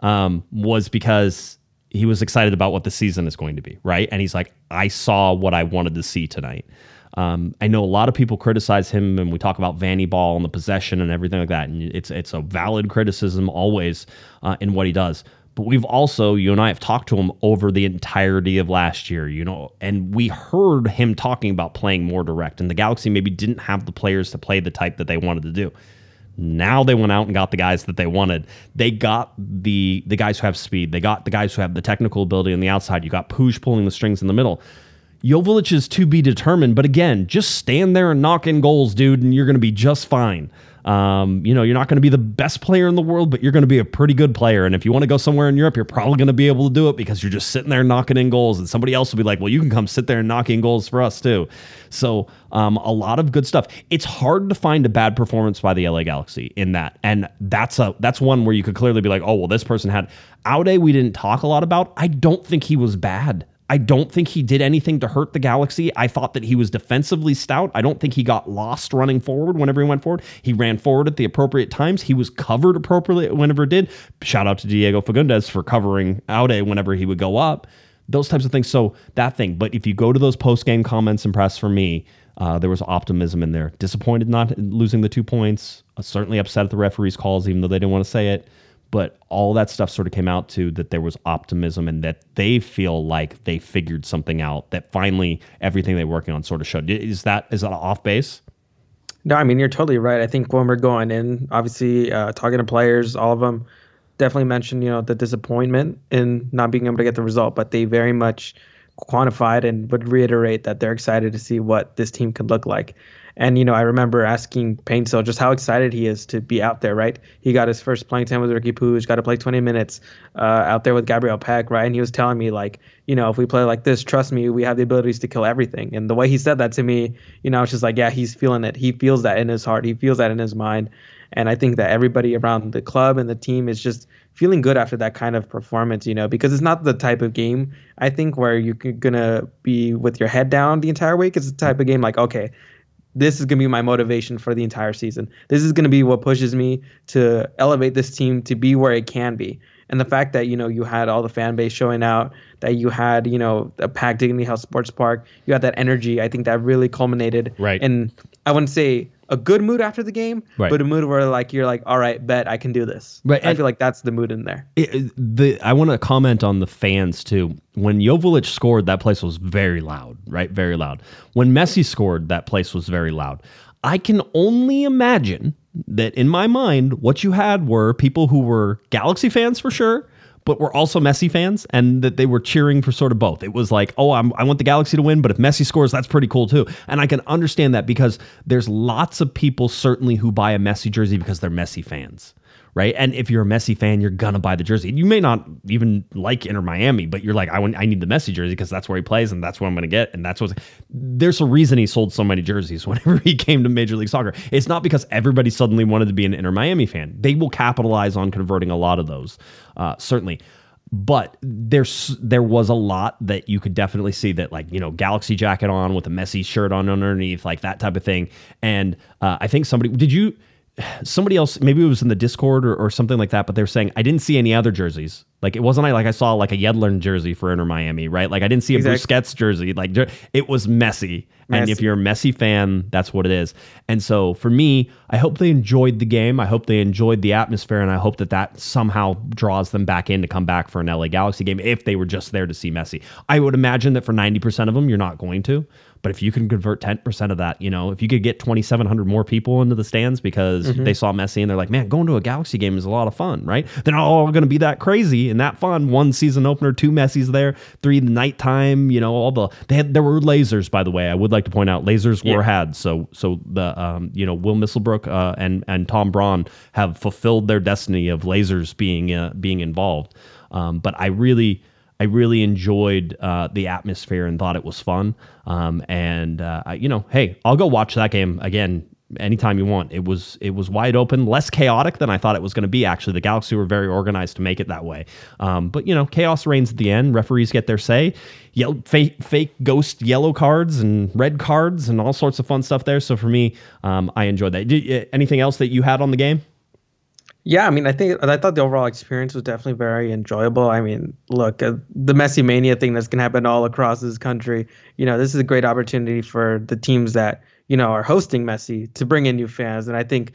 um, was because he was excited about what the season is going to be, right? And he's like, I saw what I wanted to see tonight. Um, I know a lot of people criticize him, and we talk about Vanney ball and the possession and everything like that, and it's it's a valid criticism always uh, in what he does. But we've also, you and I have talked to him over the entirety of last year, you know, and we heard him talking about playing more direct, and the Galaxy maybe didn't have the players to play the type that they wanted to do. Now they went out and got the guys that they wanted. They got the the guys who have speed. They got the guys who have the technical ability on the outside. You got Puig pulling the strings in the middle. Jovic is to be determined, but again, just stand there and knock in goals, dude, and you're going to be just fine. Um, you know, you're not going to be the best player in the world, but you're going to be a pretty good player. And if you want to go somewhere in Europe, you're probably going to be able to do it because you're just sitting there knocking in goals, and somebody else will be like, "Well, you can come sit there and knock in goals for us too." So, um, a lot of good stuff. It's hard to find a bad performance by the LA Galaxy in that, and that's a that's one where you could clearly be like, "Oh, well, this person had." Aude, we didn't talk a lot about. I don't think he was bad. I don't think he did anything to hurt the Galaxy. I thought that he was defensively stout. I don't think he got lost running forward whenever he went forward. He ran forward at the appropriate times. He was covered appropriately whenever it did. Shout out to Diego Fagundes for covering Aude whenever he would go up. Those types of things. So that thing. But if you go to those post game comments and press for me, uh, there was optimism in there. Disappointed not losing the two points. Uh, certainly upset at the referees' calls, even though they didn't want to say it but all that stuff sort of came out to that there was optimism and that they feel like they figured something out that finally everything they were working on sort of showed is that is that off base No, I mean you're totally right. I think when we're going in, obviously uh, talking to players, all of them definitely mentioned you know the disappointment in not being able to get the result, but they very much quantified and would reiterate that they're excited to see what this team could look like. And you know, I remember asking Paintsil just how excited he is to be out there. Right, he got his first playing time with Ricky Puig, got to play 20 minutes uh, out there with Gabriel Pec. Right, and he was telling me like, you know, if we play like this, trust me, we have the abilities to kill everything. And the way he said that to me, you know, it's just like, yeah, he's feeling it. He feels that in his heart. He feels that in his mind. And I think that everybody around the club and the team is just feeling good after that kind of performance, you know, because it's not the type of game I think where you're gonna be with your head down the entire week. It's the type of game like, okay, this is going to be my motivation for the entire season. This is going to be what pushes me to elevate this team to be where it can be. And the fact that you know you had all the fan base showing out, that you had you know a packed Dignity Health Sports Park, you had that energy. I think that really culminated Right. And I wouldn't say a good mood after the game, Right. but a mood where like you're like, all right, bet I can do this. Right, I and- feel like that's the mood in there. It- the I want to comment on the fans too. When Jovic scored, that place was very loud, right? Very loud. When Messi scored, that place was very loud. I can only imagine that in my mind, what you had were people who were Galaxy fans for sure, but we were also Messi fans, and that they were cheering for sort of both. It was like, oh, I'm, I want the Galaxy to win, but if Messi scores, that's pretty cool too. And I can understand that because there's lots of people certainly who buy a Messi jersey because they're Messi fans right? And if you're a Messi fan, you're gonna buy the jersey. You may not even like Inter Miami, but you're like, I want, I need the Messi jersey because that's where he plays and that's what I'm gonna get. And that's what. There's a reason he sold so many jerseys whenever he came to Major League Soccer. It's not because everybody suddenly wanted to be an Inter Miami fan. They will capitalize on converting a lot of those, uh, certainly. But there's there was a lot that you could definitely see that like you know Galaxy jacket on with a Messi shirt on underneath like that type of thing. And uh, I think somebody did you somebody else maybe it was in the discord or, or something like that but they were saying i didn't see any other jerseys like it wasn't like i saw like a yedlin jersey for inter miami right like i didn't see a Exactly. busquets jersey like it was Messi and if you're a Messi fan, that's what it is. And so for me, I hope they enjoyed the game. I hope they enjoyed the atmosphere, and I hope that that somehow draws them back in to come back for an LA Galaxy game if they were just there to see Messi. I would imagine that for 90% of them, you're not going to. But if you can convert 10% of that, you know, if you could get 2,700 more people into the stands because they saw Messi and they're like, man, going to a Galaxy game is a lot of fun, right? They're not all going to be that crazy and that fun. One season opener, two Messi's there, three nighttime, you know, all the, they had, there were lasers, by the way. I would like to point out lasers were had. So, so the, um, you know, Will Misselbrook uh, and, and Tom Braun have fulfilled their destiny of lasers being, uh, being involved. Um, but I really, I really enjoyed uh, the atmosphere and thought it was fun. Um, and uh, you know, hey, I'll go watch that game again anytime you want. It was it was wide open, less chaotic than I thought it was going to be. Actually, the Galaxy were very organized to make it that way. Um, but you know, chaos reigns at the end. Referees get their say. Yell, fake, fake ghost yellow cards and red cards and all sorts of fun stuff there. So for me, um, I enjoyed that. Did, uh, anything else that you had on the game? Yeah, I mean, I think I thought the overall experience was definitely very enjoyable. I mean, look, uh, the Messi mania thing that's gonna happen all across this country. You know, this is a great opportunity for the teams that you know are hosting Messi to bring in new fans. And I think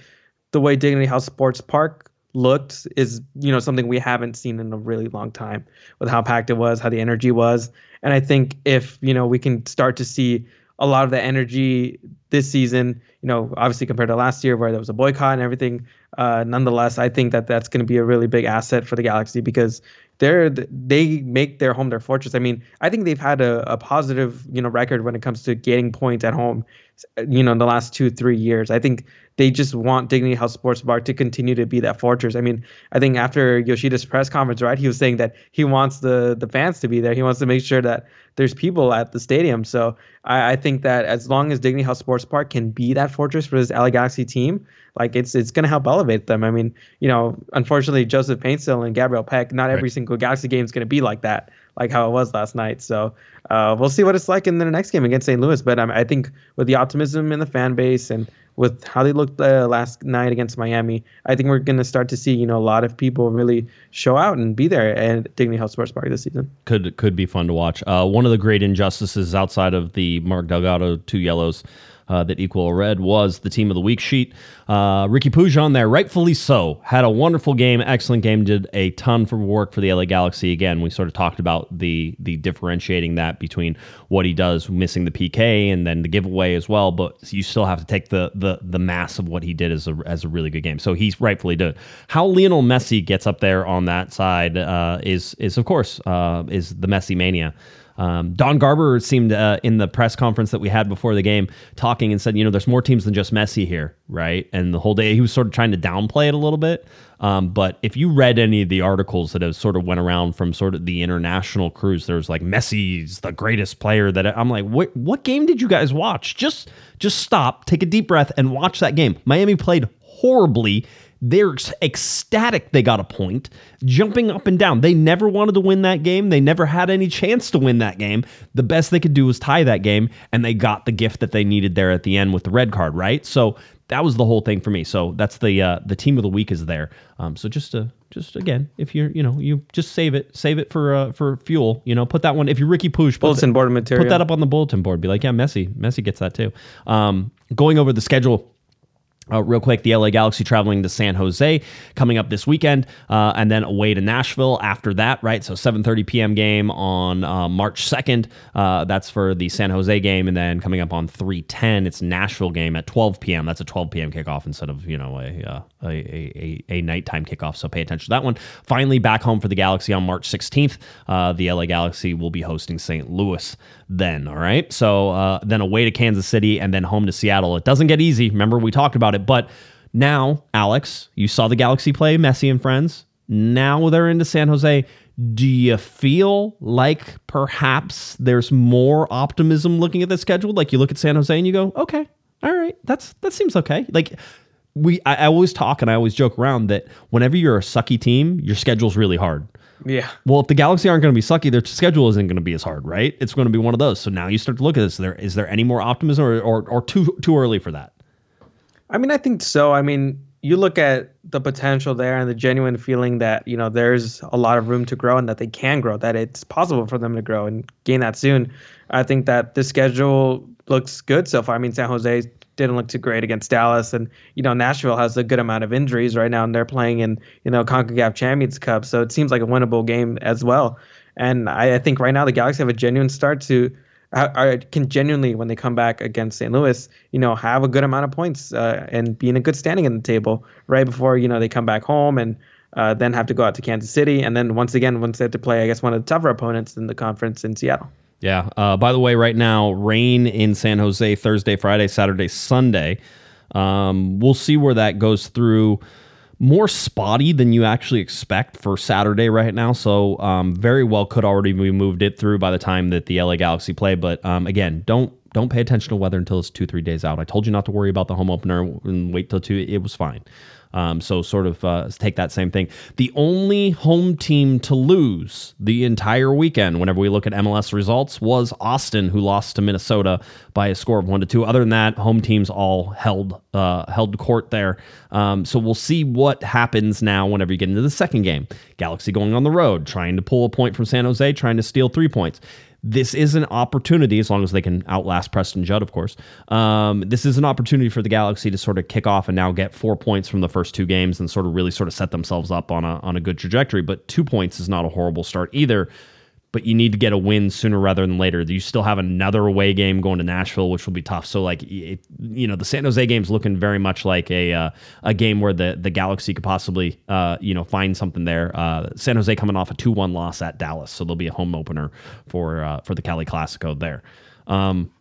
the way Dignity Health Sports Park looked is you know something we haven't seen in a really long time with how packed it was, how the energy was. And I think if you know we can start to see a lot of the energy this season, you know, obviously compared to last year where there was a boycott and everything. Uh, nonetheless, I think that that's going to be a really big asset for the Galaxy because they're they make their home their fortress. I mean, I think they've had a, a positive you know record when it comes to getting points at home. You know, in the last two three years, I think they just want Dignity Health Sports Park to continue to be that fortress. I mean, I think after Yoshida's press conference, right, he was saying that he wants the the fans to be there. He wants to make sure that there's people at the stadium. So I, I think that as long as Dignity Health Sports Park can be that fortress for this LA Galaxy team, like it's it's going to help elevate them. I mean, you know, unfortunately, Joseph Paintsil and Gabriel Pec, not every single Galaxy game is going to be like that, like how it was last night. So uh, we'll see what it's like in the next game against St. Louis. But um, I think with the optimism in the fan base and with how they looked uh, last night against Miami, I think we're going to start to see you know a lot of people really show out and be there at Dignity Health Sports Park this season. could could be fun to watch. Uh, one of the great injustices outside of the Mark Delgado two yellows uh, that equal red was the team of the week sheet. Uh, Ricky Pujon there, rightfully so, had a wonderful game, excellent game, did a ton for work for the LA Galaxy. Again, we sort of talked about the the differentiating that between what he does, missing the PK, and then the giveaway as well. But you still have to take the the the mass of what he did as a as a really good game. So he's rightfully did. How Lionel Messi gets up there on that side uh, is is of course uh, is the Messi mania. Um, Don Garber seemed uh, in the press conference that we had before the game talking and said, you know, there's more teams than just Messi here, right? And the whole day he was sort of trying to downplay it a little bit. Um, but if you read any of the articles that have sort of went around from sort of the international crews, there's like Messi's the greatest player that I'm like, what what game did you guys watch? Just just stop, take a deep breath, and watch that game. Miami played horribly They're ecstatic they got a point, jumping up and down. They never wanted to win that game. They never had any chance to win that game. The best they could do was tie that game, and they got the gift that they needed there at the end with the red card, right? So that was the whole thing for me. So that's the uh, the team of the week is there. Um, so just to just again, if you're you know you just save it, save it for uh, for fuel. You know, put that one. If you're Ricky Puig, put Bulletin board material. Put that up on the bulletin board. Be like, yeah, Messi, Messi gets that too. Um, going over the schedule. Uh, real quick, the LA Galaxy traveling to San Jose coming up this weekend, uh, and then away to Nashville after that. Right, so 7:30 p.m. game on uh, March 2nd. Uh, that's for the San Jose game, and then coming up on 3:10, it's Nashville game at 12 p.m. That's a 12 p.m. kickoff instead of you know a uh, a, a, a, a nighttime kickoff. So pay attention to that one. Finally, back home for the Galaxy on March 16th. Uh, the LA Galaxy will be hosting St. Louis then. All right, so then away to Kansas City, and then home to Seattle. It doesn't get easy. Remember we talked about it, but now, Alex, you saw the Galaxy play Messi and friends. Now they're into San Jose. Do you feel like perhaps there's more optimism looking at the schedule? Like you look at San Jose and you go, okay, all right, that's that seems okay. Like we, I, I always talk and I always joke around that whenever you're a sucky team, your schedule's really hard. Yeah. Well, if the Galaxy aren't going to be sucky, their schedule isn't going to be as hard, right? It's going to be one of those. So now you start to look at this. Is there is there any more optimism, or or, or too too early for that? I mean, I think so. I mean, you look at the potential there and the genuine feeling that, you know, there's a lot of room to grow and that they can grow, that it's possible for them to grow and gain that soon. I think that the schedule looks good so far. I mean, San Jose didn't look too great against Dallas and, you know, Nashville has a good amount of injuries right now and they're playing in, you know, CONCACAF Champions Cup. So it seems like a winnable game as well. And I, I think right now the Galaxy have a genuine start to are- can genuinely, when they come back against St. Louis, you know, have a good amount of points uh, and be in a good standing in the table right before you know they come back home and uh, then have to go out to Kansas City and then once again once they have to play, I guess one of the tougher opponents in the conference in Seattle. Yeah. Uh, by the way, right now, rain in San Jose Thursday, Friday, Saturday, Sunday. Um, we'll see where that goes through. More spotty than you actually expect for Saturday right now. So, um, very well could already be moved it through by the time that the LA Galaxy play. But um, again, don't don't pay attention to weather until it's two three days out. I told you not to worry about the home opener and wait till two. It was fine. Um, so sort of uh, take that same thing. The only home team to lose the entire weekend, whenever we look at MLS results, was Austin, who lost to Minnesota by a score of one to two. Other than that, home teams all held uh, held court there. Um, so we'll see what happens now whenever you get into the second game. Galaxy going on the road, trying to pull a point from San Jose, trying to steal three points this is an opportunity, as long as they can outlast Preston Judd, of course. Um, this is an opportunity for the Galaxy to sort of kick off and now get four points from the first two games and sort of really sort of set themselves up on a on a good trajectory. But two points is not a horrible start either. But you need to get a win sooner rather than later. You still have another away game going to Nashville, which will be tough. So, like, it, you know, the San Jose game's looking very much like a uh, a game where the the Galaxy could possibly, uh, you know, find something there. Uh, San Jose coming off a two one loss at Dallas, so there'll be a home opener for uh, for the Cali Classico there. Um,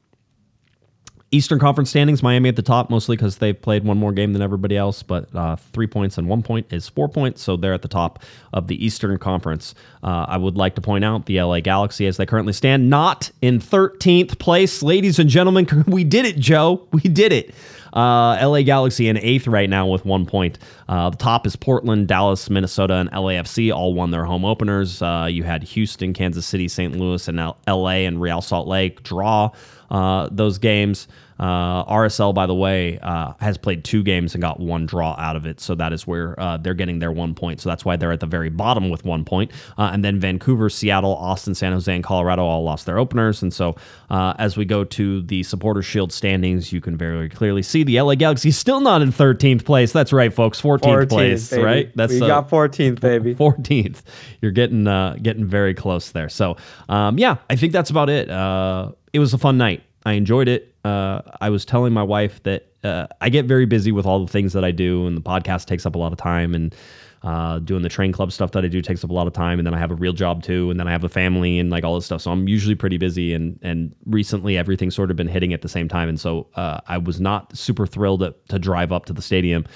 Eastern Conference standings, Miami at the top, mostly because they've played one more game than everybody else, but uh, three points and one point is four points, so they're at the top of the Eastern Conference. Uh, I would like to point out the LA Galaxy, as they currently stand, not in 13th place. Ladies and gentlemen, we did it, Joe. We did it. Uh, LA Galaxy in eighth right now with one point. Uh, the top is Portland, Dallas, Minnesota, and LAFC. All won their home openers. Uh, you had Houston, Kansas City, St. Louis, and L- LA and Real Salt Lake draw uh, those games. Uh, RSL, by the way, uh, has played two games and got one draw out of it. So that is where uh, they're getting their one point. So that's why they're at the very bottom with one point. Uh, and then Vancouver, Seattle, Austin, San Jose, and Colorado all lost their openers. And so uh, as we go to the Supporter Shield standings, you can very clearly see the LA Galaxy still not in 13th place. That's right, folks. 14th, 14th, place, baby. right? That's we uh, got 14th, baby. 14th. You're getting uh, getting very close there. So um, yeah, I think that's about it. Uh, it was a fun night. I enjoyed it. Uh, I was telling my wife that uh, I get very busy with all the things that I do, and the podcast takes up a lot of time, and uh, doing the train club stuff that I do takes up a lot of time, and then I have a real job too, and then I have a family and like all this stuff. So I'm usually pretty busy, and and recently everything's sort of been hitting at the same time, and so uh, I was not super thrilled to, to drive up to the stadium.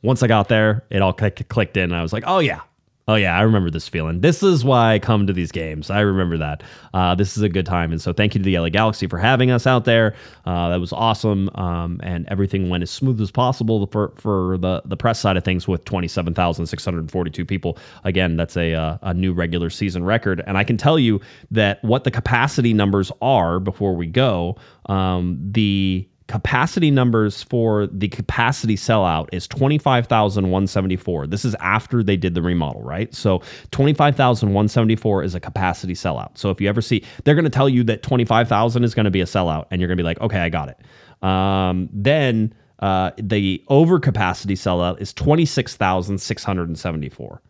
Once I got there, it all clicked in, and I was like, oh yeah, Oh yeah, I remember this feeling. This is why I come to these games. I remember that. Uh, this is a good time, and so thank you to the LA Galaxy for having us out there. Uh, that was awesome, um, and everything went as smooth as possible for for the the press side of things with twenty seven thousand six hundred forty two people. Again, that's a uh, a new regular season record, and I can tell you that what the capacity numbers are before we go. Um, the capacity numbers for the capacity sellout is 25,174. This is after they did the remodel, right? So 25,174 is a capacity sellout. So if you ever see, they're going to tell you that 25,000 is going to be a sellout and you're going to be like, okay, I got it. Um, then uh, the overcapacity sellout is 26,674.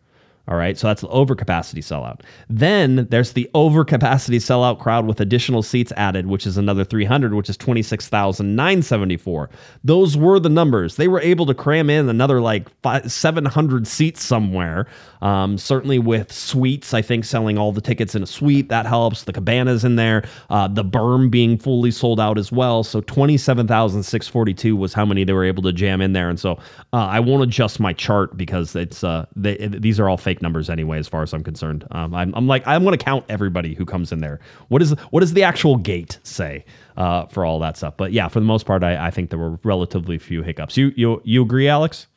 All right, so that's the overcapacity sellout. Then there's the overcapacity sellout crowd with additional seats added, which is another 300, which is 26,974. Those were the numbers. They were able to cram in another like five, 700 seats somewhere. Um, certainly with suites, I think selling all the tickets in a suite that helps. The cabanas in there, uh, the berm being fully sold out as well. So 27,642 was how many they were able to jam in there. And so uh, I won't adjust my chart because it's uh, they, these are all fake numbers anyway, as far as I'm concerned. Um, I'm, I'm like I'm going to count everybody who comes in there. What is what does the actual gate say uh, for all that stuff? But yeah, for the most part, I, I think there were relatively few hiccups. You you you agree, Alex?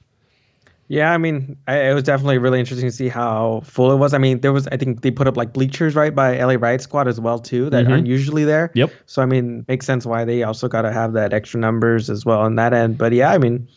Yeah, I mean, I, it was definitely really interesting to see how full it was. I mean, there was, I think they put up like bleachers right by LA Riot Squad as well too that aren't usually there. Yep. So I mean, makes sense why they also got to have that extra numbers as well on that end. But yeah, I mean,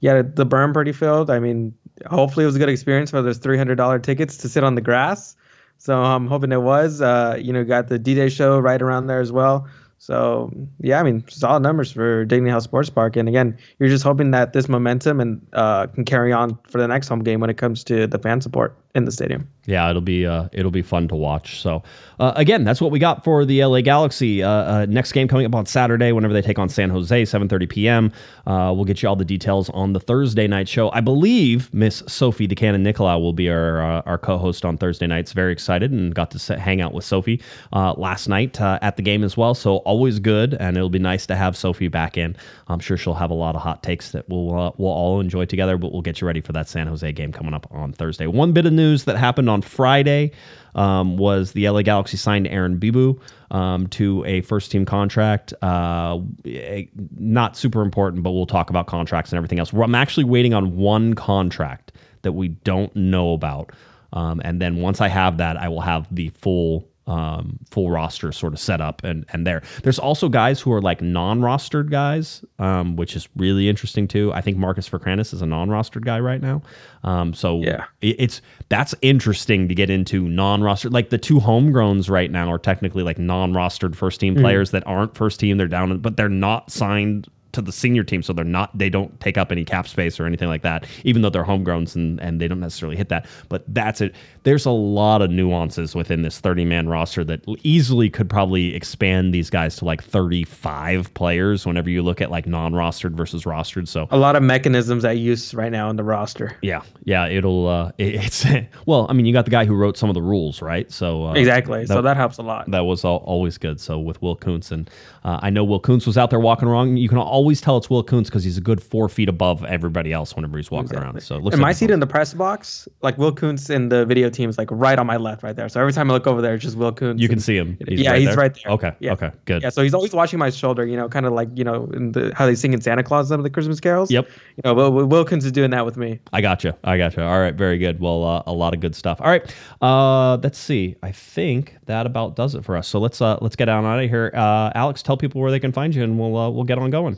yeah, the burn pretty filled. I mean, hopefully it was a good experience for those three hundred dollar tickets to sit on the grass. So I'm hoping it was. Uh, you know, got the D-Day show right around there as well. So yeah, I mean, solid numbers for Dignity Health Sports Park. And again, you're just hoping that this momentum and uh, can carry on for the next home game when it comes to the fan support in the stadium. yeah, it'll be uh, it'll be fun to watch. So uh, again, that's what we got for the LA Galaxy. Uh, uh, next game coming up on Saturday, whenever they take on San Jose, 7:30 p.m. Uh, we'll get you all the details on the Thursday night show. I believe Miss Sophie DeCannon Nicolau will be our uh, our co-host on Thursday nights. Very excited and got to sit, hang out with Sophie last night at the game as well. So always good, and it'll be nice to have Sophie back in. I'm sure she'll have a lot of hot takes that we'll we'll all enjoy together. But we'll get you ready for that San Jose game coming up on Thursday. One bit of news that happened on Friday um, was the LA Galaxy signed Aaron Bibout um, to a first team contract. Uh, eh, not super important, but we'll talk about contracts and everything else. I'm actually waiting on one contract that we don't know about. Um, and then once I have that, I will have the full um, full roster sort of set up and and there. There's also guys who are like non-rostered guys, um, which is really interesting too. I think Marcus Vercranis is a non-rostered guy right now. Um, so Yeah. it- it's that's interesting to get into non-rostered. Like the two homegrowns right now are technically like non-rostered first team players that aren't first team. They're down, but they're not signed to the senior team, so they're not they don't take up any cap space or anything like that. Even though they're homegrowns and and they don't necessarily hit that, but that's it. There's a lot of nuances within this 30 man roster that easily could probably expand these guys to like 35 players. Whenever you look at like non-rostered versus rostered, so A lot of mechanisms at use right now in the roster. yeah, yeah, it'll uh, it, it's well, I mean, you got the guy who wrote some of the rules, right? So uh, Exactly. so that helps a lot. that was al- always good. So with Will Kuntz, and uh, I know Will Kuntz was out there walking around. You can always tell it's Will Kuntz because he's a good four feet above everybody else whenever he's walking around. So it looks and like my seat in the press box, like Will Kuntz in the video team is like right on my left, right there. So every time I look over there, it's just Will Kuntz. you can see him. yeah, he's right there. Okay, Yeah. okay, good. Yeah, so he's always watching my shoulder, you know, kind of like you know, in the how they sing in Santa Claus some of the Christmas carols. Yep. You know, Will, Wilkins is doing that with me. I got you. I got you. All right, very good. Well, uh, a lot of good stuff. All right, uh, let's see. I think that about does it for us. So let's uh, let's get on out of here. Uh, Alex, tell people where they can find you, and we'll uh, we'll get on going.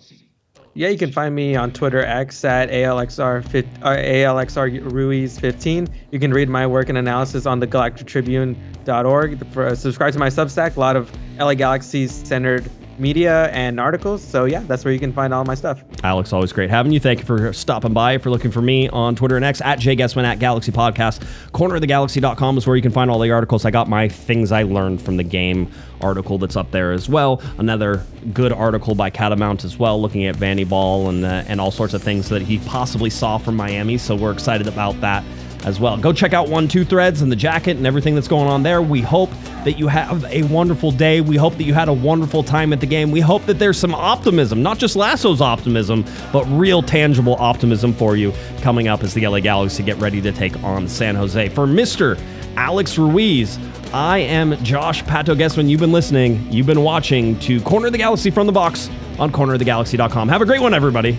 Yeah, you can find me on Twitter X at ALXR, uh, ALXR Ruiz 15. You can read my work and analysis on the galactictribune.org. For, uh, subscribe to my Substack. A lot of LA Galaxy centered media and articles. So yeah, that's where you can find all my stuff. Alex, always great having you. Thank you for stopping by. If you're looking for me on Twitter and X, at jguessman, at Galaxy Podcast. Cornerofthegalaxy.com is where you can find all the articles. I got my things I learned from the game article that's up there as well. Another good article by Catamount as well, looking at Vanney Ball and, uh, and all sorts of things that he possibly saw from Miami. So we're excited about that as well. Go check out One Two Threads and the jacket and everything that's going on there. We hope that you have a wonderful day. We hope that you had a wonderful time at the game. We hope that there's some optimism, not just Lasso's optimism, but real tangible optimism for you coming up as the LA Galaxy get ready to take on San Jose. For Mr. Alex Ruiz, I am Josh Pato Guesman. You've been listening, you've been watching to Corner of the Galaxy from the box on cornerofthegalaxy.com. Have a great one, everybody.